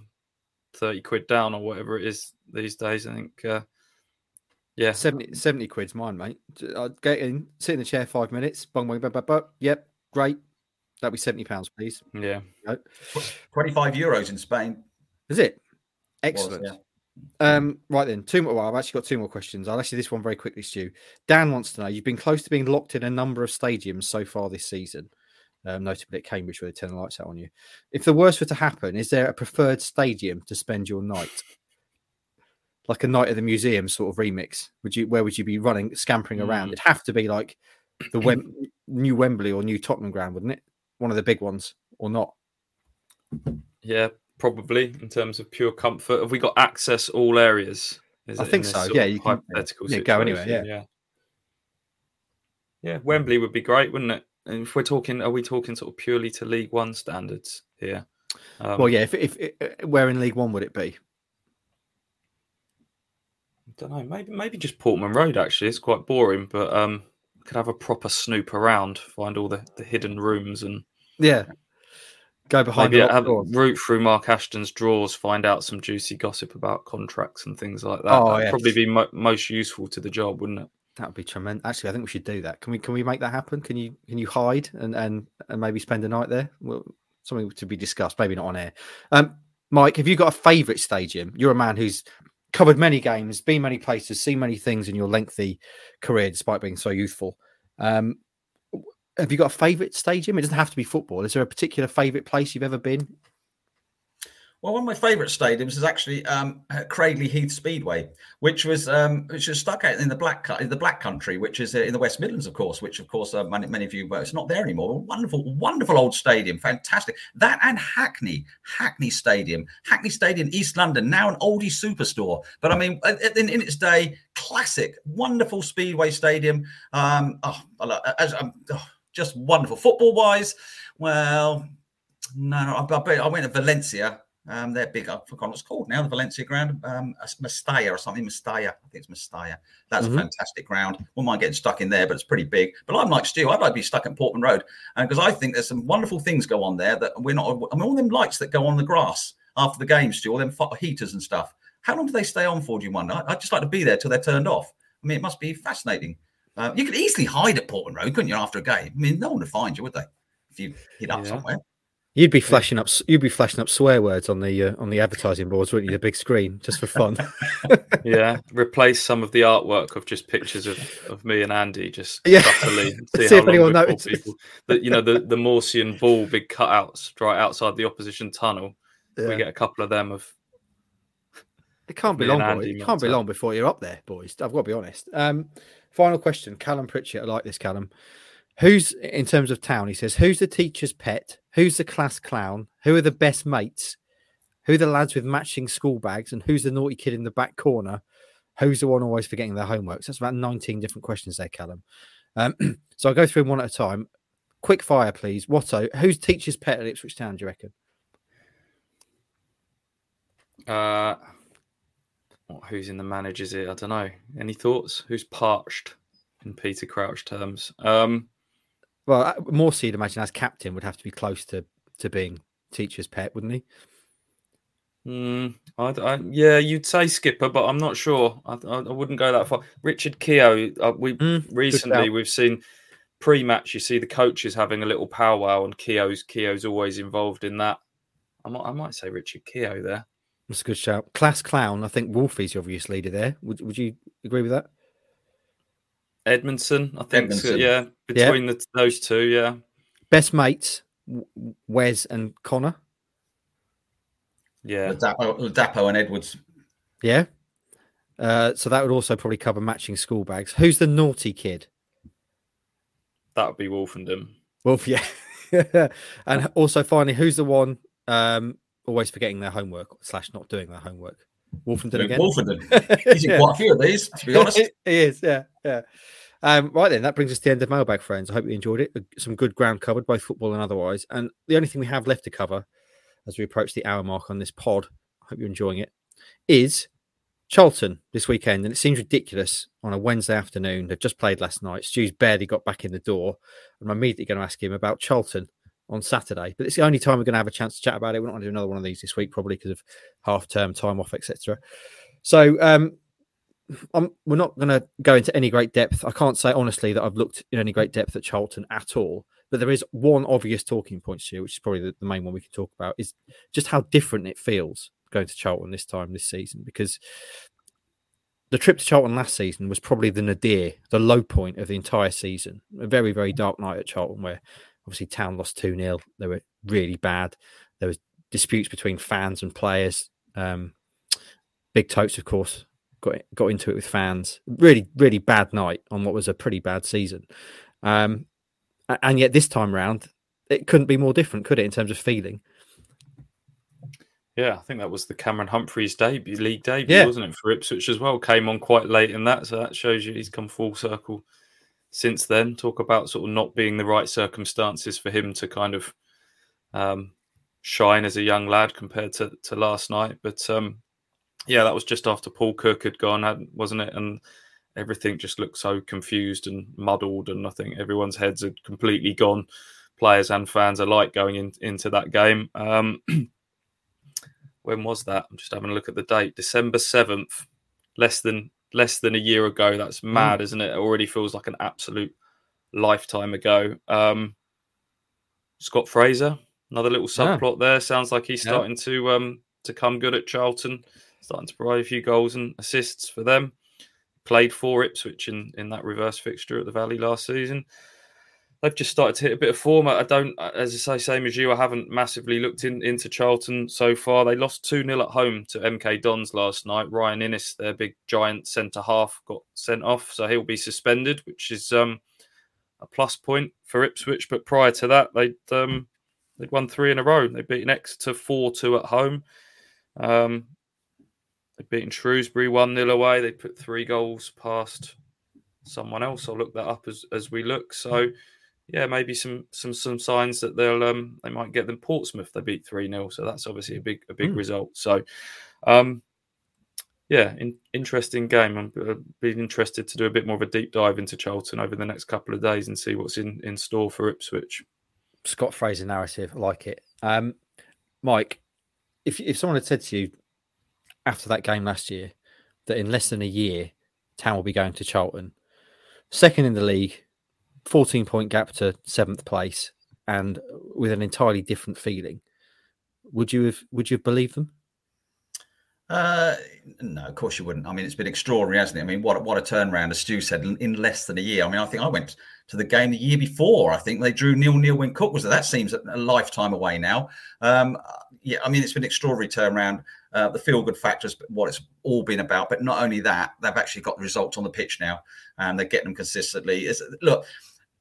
thirty quid down or whatever it is these days. I think. Uh, yeah, 70, 70 quid's mine, mate. I'd get in, sit in the chair five minutes. Bung, bung, bung, bung, bung. Yep, great. That'd be seventy pounds, please. yeah. Twenty-five euros in Spain. Is it? was, Excellent. yeah. Um, right then, two more. Well, I've actually got two more questions. I'll ask you this one very quickly, Stu. Dan wants to know: You've been close to being locked in a number of stadiums so far this season, um, notably at Cambridge, where they turn the lights out on you. If the worst were to happen, is there a preferred stadium to spend your night? Like a night at the museum sort of remix. Would you? Where would you be running, scampering around? Mm. It'd have to be like the Wem- new Wembley or new Tottenham ground, wouldn't it? One of the big ones, or not? Yeah, probably in terms of pure comfort. Have we got access all areas? Is I think so, yeah, you can- hypothetical yeah, go anywhere, situation? yeah. Yeah, Wembley would be great, wouldn't it? And if we're talking, are we talking sort of purely to League One standards here? Um, well, yeah. If, if, if where in League One would it be? Don't know. Maybe maybe just Portman Road. Actually, it's quite boring, but um, could have a proper snoop around, find all the, the hidden rooms, and Yeah. Go behind maybe the have doors. through Mark Ashton's drawers, find out some juicy gossip about contracts and things like that. Oh, That'd yes. probably be mo- most useful to the job, wouldn't it? That would be tremendous. Actually, I think we should do that. Can we? Can we make that happen? Can you? Can you hide and and, and maybe spend a night there? Well, something to be discussed. Maybe not on air. Um, Mike, have you got a favourite stadium? You're a man who's covered many games, been many places, seen many things in your lengthy career, despite being so youthful. Um, have you got a favourite stadium? It doesn't have to be football. Is there a particular favourite place you've ever been? Well, one of my favourite stadiums is actually um, Cradley Heath Speedway, which was um, which was stuck out in the black in the Black Country, which is uh, in the West Midlands, of course. Which, of course, uh, many, many of you, well, it's not there anymore. Wonderful, wonderful old stadium, fantastic. That and Hackney, Hackney Stadium, Hackney Stadium, East London, now an oldie superstore. But I mean, in, in its day, classic, wonderful Speedway Stadium. Um, oh, as, um, oh, just wonderful football wise. Well, no, no, I, I, I went to Valencia. Um, they're big. I've forgotten what it's called now. The Valencia ground, um, Mestalla or something. Mestalla. I think it's Mestalla. That's Mhm. a fantastic ground. Wouldn't mind getting stuck in there, but it's pretty big. But I'm like Stu. I'd like to be stuck at Portman Road because I think there's some wonderful things go on there that we're not. I mean, all them lights that go on the grass after the game, Stu, all them heaters and stuff. How long do they stay on for? Do you wonder? I- I'd just like to be there till they're turned off. I mean, it must be fascinating. Uh, you could easily hide at Portman Road, couldn't you? After a game, I mean, no one would find you, would they? If you hid up Yeah. somewhere. You'd be flashing up. You'd be flashing up swear words on the uh, on the advertising boards, wouldn't you? The big screen, just for fun. Yeah, replace some of the artwork of just pictures of, of me and Andy just Yeah. subtly. See See, if how long anyone notices. The, you know the the Morsy and Ball, big cutouts right outside the opposition tunnel. Yeah. We get a couple of them of It can't be long, boys. It can't be long before you're up there, boys. I've got to be honest. Um, final question, Callum Pritchett. I like this, Callum. Who's in terms of town? He says, "Who's the teacher's pet? Who's the class clown? Who are the best mates? Who are the lads with matching school bags? And who's the naughty kid in the back corner? Who's the one always forgetting their homework?" So that's about 19 different questions there, Callum. Um, so I'll go through them one at a time. Quick fire, please. Watto, who's teacher's pet at Ipswich Town? Do you reckon? uh, who's in the managers here? I don't know. Any thoughts? Who's parched in Peter Crouch terms? Um, Well, uh, Morsy, I'd imagine, as captain, would have to be close to to being teacher's pet, wouldn't he? Mm, I, I, yeah, you'd say skipper, but I'm not sure. I, I, I wouldn't go that far. Richard Keogh, uh, we Mm, recently we've seen pre-match. You see the coaches having a little powwow, and Keogh's Keogh's always involved in that. I might, I might say Richard Keogh there. That's a good shout. Class clown. I think Wolfie's the obvious leader there. Would Would you agree with that? Edmundson, I think. so, Edmundson. yeah, between the, those two, yeah. Best mates, Wes and Conor. Yeah, Dapo, Dapo and Edwards. Yeah. Uh, so that would also probably cover matching school bags. Who's the naughty kid? that would be Woolfenden. Wolf, yeah. and also, finally, who's the one um, always forgetting their homework slash not doing their homework? Woolfenden again. Woolfenden. He's in Yeah. quite a few of these, to be honest. he is, yeah, yeah. Um, right then, that brings us to the end of mailbag, friends. I hope you enjoyed it. Some good ground covered, both football and otherwise. And the only thing we have left to cover as we approach the hour mark on this pod, I hope you're enjoying it, is Charlton this weekend. And it seems ridiculous on a Wednesday afternoon. They've just played last night. Stu's barely got back in the door. And I'm immediately going to ask him about Charlton on Saturday. But it's the only time we're going to have a chance to chat about it. We're not going to do another one of these this week, probably because of half term time off, etc. So um, I'm, we're not going to go into any great depth. I can't say honestly that I've looked in any great depth at Charlton at all. But there is one obvious talking point here, which is probably the, the main one we can talk about, is just how different it feels going to Charlton this time this season. Because the trip to Charlton last season was probably the nadir, the low point of the entire season. A very, very dark night at Charlton where obviously Town lost 2 0. They were really bad. There was disputes between fans and players. Um, Big Totes, of course, got got into it with fans. Really, really bad night on what was a pretty bad season. Um, and yet this time round, it couldn't be more different, could it, in terms of feeling? Yeah, I think that was the Cameron Humphreys debut, league debut, Yeah. wasn't it, for Ipswich as well? Came on quite late in that, so that shows you he's come full circle since then. Talk about sort of not being the right circumstances for him to kind of um, shine as a young lad compared to, to last night. But um, yeah, that was just after Paul Cook had gone, wasn't it? And everything just looked so confused and muddled, and I think everyone's heads had completely gone, players and fans alike, going in, into that game. Um, when was that? I'm just having a look at the date. December seventh, less than less than a year ago. That's mad, isn't it? It already feels like an absolute lifetime ago. Um, Scott Fraser, another little Yeah. subplot there. Sounds like he's Yeah. starting to um to come good at Charlton, starting to provide a few goals and assists for them. Played for Ipswich in, in that reverse fixture at the Valley last season. They've just started to hit a bit of form. I don't, as I say, same as you, I haven't massively looked in, into Charlton so far. They lost 2 0 at home to MK Dons last night. Ryan Inniss, their big giant centre half, got sent off, so he'll be suspended, which is um, a plus point for Ipswich. But prior to that, they'd um, they'd won three in a row. They'd beaten Exeter 4 2 at home. Um, they'd beaten Shrewsbury 1 0 away. They put three goals past someone else. I'll look that up as, as we look. So, yeah, maybe some some some signs that they'll um they might get them Portsmouth. They beat three 0 so that's obviously a big a big Mm. result. So, um, yeah, in, interesting game. I'm uh, being interested to do a bit more of a deep dive into Charlton over the next couple of days and see what's in in store for Ipswich. Scott Fraser narrative. I like it. Um, Mike, if if someone had said to you after that game last year that in less than a year Town will be going to Charlton, second in the league, fourteen point gap to seventh place, and with an entirely different feeling, would you have would you have believed them? Uh, no, of course you wouldn't. I mean, it's been extraordinary, hasn't it? I mean, what what a turnaround, as Stu said, in, less than a year. I mean, I think I went to the game the year before. I think they drew nil nil when Cook was there. That seems a lifetime away now. Um, yeah, I mean, it's been extraordinary turnaround. Uh, the feel good factor is what it's all been about. But not only that, they've actually got results on the pitch now, and they're getting them consistently. It's, look,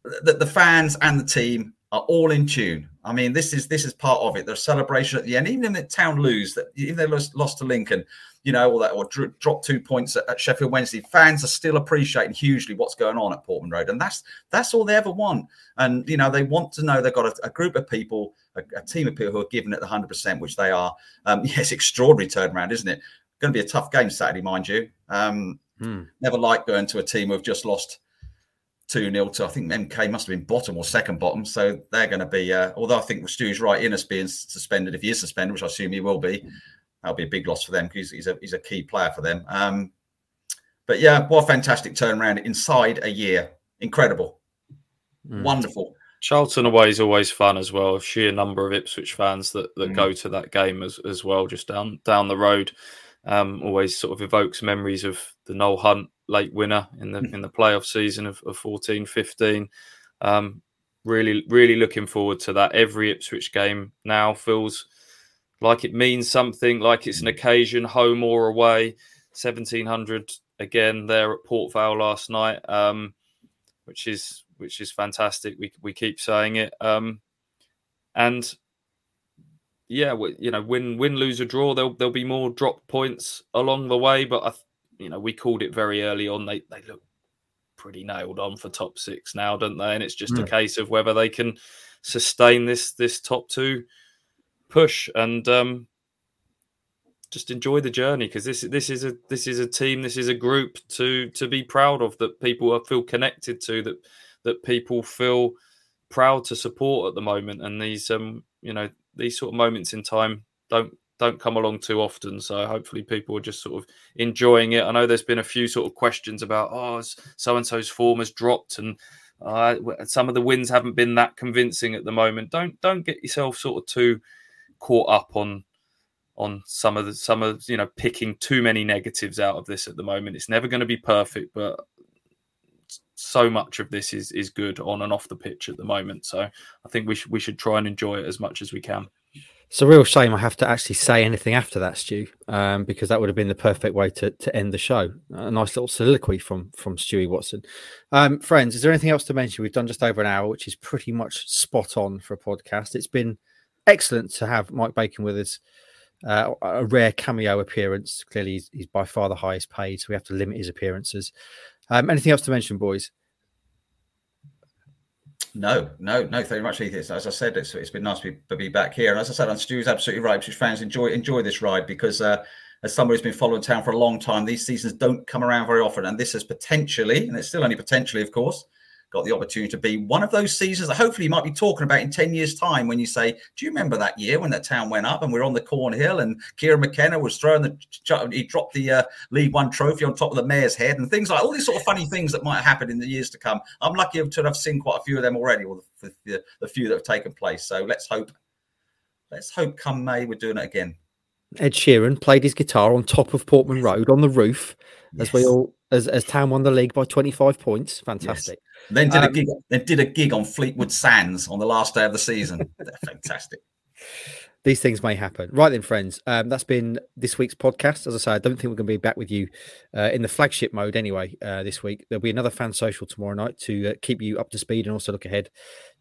the, the fans and the team are all in tune. I mean, this is this is part of it. The celebration at the end, even if the town lose, that even they lost, lost to Lincoln, you know, or that or dro- dropped two points at, at Sheffield Wednesday, fans are still appreciating hugely what's going on at Portman Road, and that's that's all they ever want. And you know, they want to know they've got a, a group of people, a, a team of people who are giving it the hundred percent, which they are. Um, yes, extraordinary turnaround, isn't it? Going to be a tough game Saturday, mind you. Um, Hmm. never like going to a team who've just lost 2 0 to, I think MK must have been bottom or second bottom. So they're going to be, uh, although I think Stu's right, Inniss being suspended, if he is suspended, which I assume he will be, that'll be a big loss for them because he's a, he's a key player for them. Um, but yeah, what a fantastic turnaround inside a year. Incredible. Mm. Wonderful. Charlton away is always fun as well. A sheer number of Ipswich fans that, that Mm. go to that game as, as well, just down down the road. Um, always sort of evokes memories of the Noel Hunt late winner in the in the playoff season of, of 14 15. Um, really, really looking forward to that. Every Ipswich game now feels like it means something, like it's an occasion, home or away. 1700 again there at Port Vale last night, um, which is which is fantastic. We we keep saying it, um, and yeah, we, you know, win win lose or draw, there'll there'll be more drop points along the way. But I, you know, we called it very early on. They they look pretty nailed on for top six now, don't they? And it's just mm. a case of whether they can sustain this this top two push and um, just enjoy the journey because this this is a this is a team, this is a group to to be proud of that people feel connected to that that people feel proud to support at the moment. And these um you know these sort of moments in time don't don't come along too often. So hopefully people are just sort of enjoying it. I know there's been a few sort of questions about oh so and so's form has dropped and uh, some of the wins haven't been that convincing at the moment. Don't don't get yourself sort of too caught up on on some of the some of you know picking too many negatives out of this at the moment. It's never going to be perfect, but so much of this is is good on and off the pitch at the moment. So I think we should we should try and enjoy it as much as we can. It's a real shame I have to actually say anything after that, Stu, um, because that would have been the perfect way to, to end the show. A nice little soliloquy from from Stewie Watson. Um, friends, is there anything else to mention? We've done just over an hour, which is pretty much spot on for a podcast. It's been excellent to have Mike Bacon with us. Uh, a rare cameo appearance. Clearly, he's, he's, by far the highest paid, so we have to limit his appearances. Um, anything else to mention, boys? No, no, no. Thank you very much, Edith. As I said, it's, it's been nice to be, to be back here. And as I said, on Stu's absolutely right. British fans enjoy enjoy this ride because, uh, as somebody who's been following town for a long time, these seasons don't come around very often. And this is potentially, and it's still only potentially, of course, got the opportunity to be one of those seasons that hopefully you might be talking about in 10 years' time when you say, Do you remember that year when that town went up and we are on the Cornhill and Kieran McKenna was throwing the, he dropped the uh, League One trophy on top of the mayor's head and things like all these sort of funny things that might happen in the years to come. I'm lucky to have seen quite a few of them already, or the, the, the few that have taken place. So let's hope, let's hope come May we're doing it again. Ed Sheeran played his guitar on top of Portman Road on the roof yes. as we all as, as Town won the league by 25 points. Fantastic. Yes. Then did um, a gig. Then did a gig on Fleetwood Sands on the last day of the season. fantastic. These things may happen. Right then, friends. Um, that's been this week's podcast. As I say, I don't think we're going to be back with you uh, in the flagship mode anyway uh, this week. There'll be another fan social tomorrow night to uh, keep you up to speed and also look ahead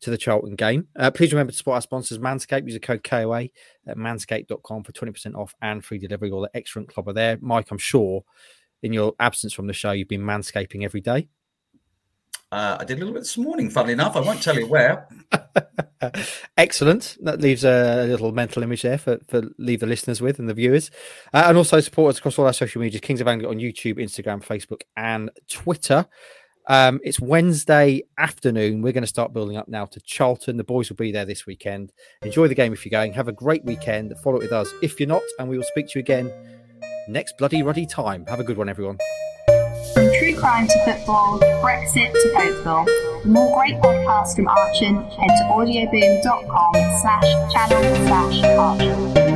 to the Charlton game. Uh, please remember to support our sponsors, Manscaped. Use the code KOA at manscaped.com for 20% off and free delivery. All the excellent club are there. Mike, I'm sure in your absence from the show, you've been manscaping every day. Uh, I did a little bit this morning, funnily enough. I won't tell you where. Excellent. That leaves a little mental image there for, for leave the listeners with and the viewers. Uh, and also support us across all our social media Kings of Anglia on YouTube, Instagram, Facebook, and Twitter. Um, it's Wednesday afternoon. We're going to start building up now to Charlton. The boys will be there this weekend. Enjoy the game if you're going. Have a great weekend. Follow it with us if you're not. And we will speak to you again next bloody ruddy time. Have a good one, everyone. Crime to football, Brexit to. For more great podcasts from Archon, head to audioboom.com slash channel slash Archon.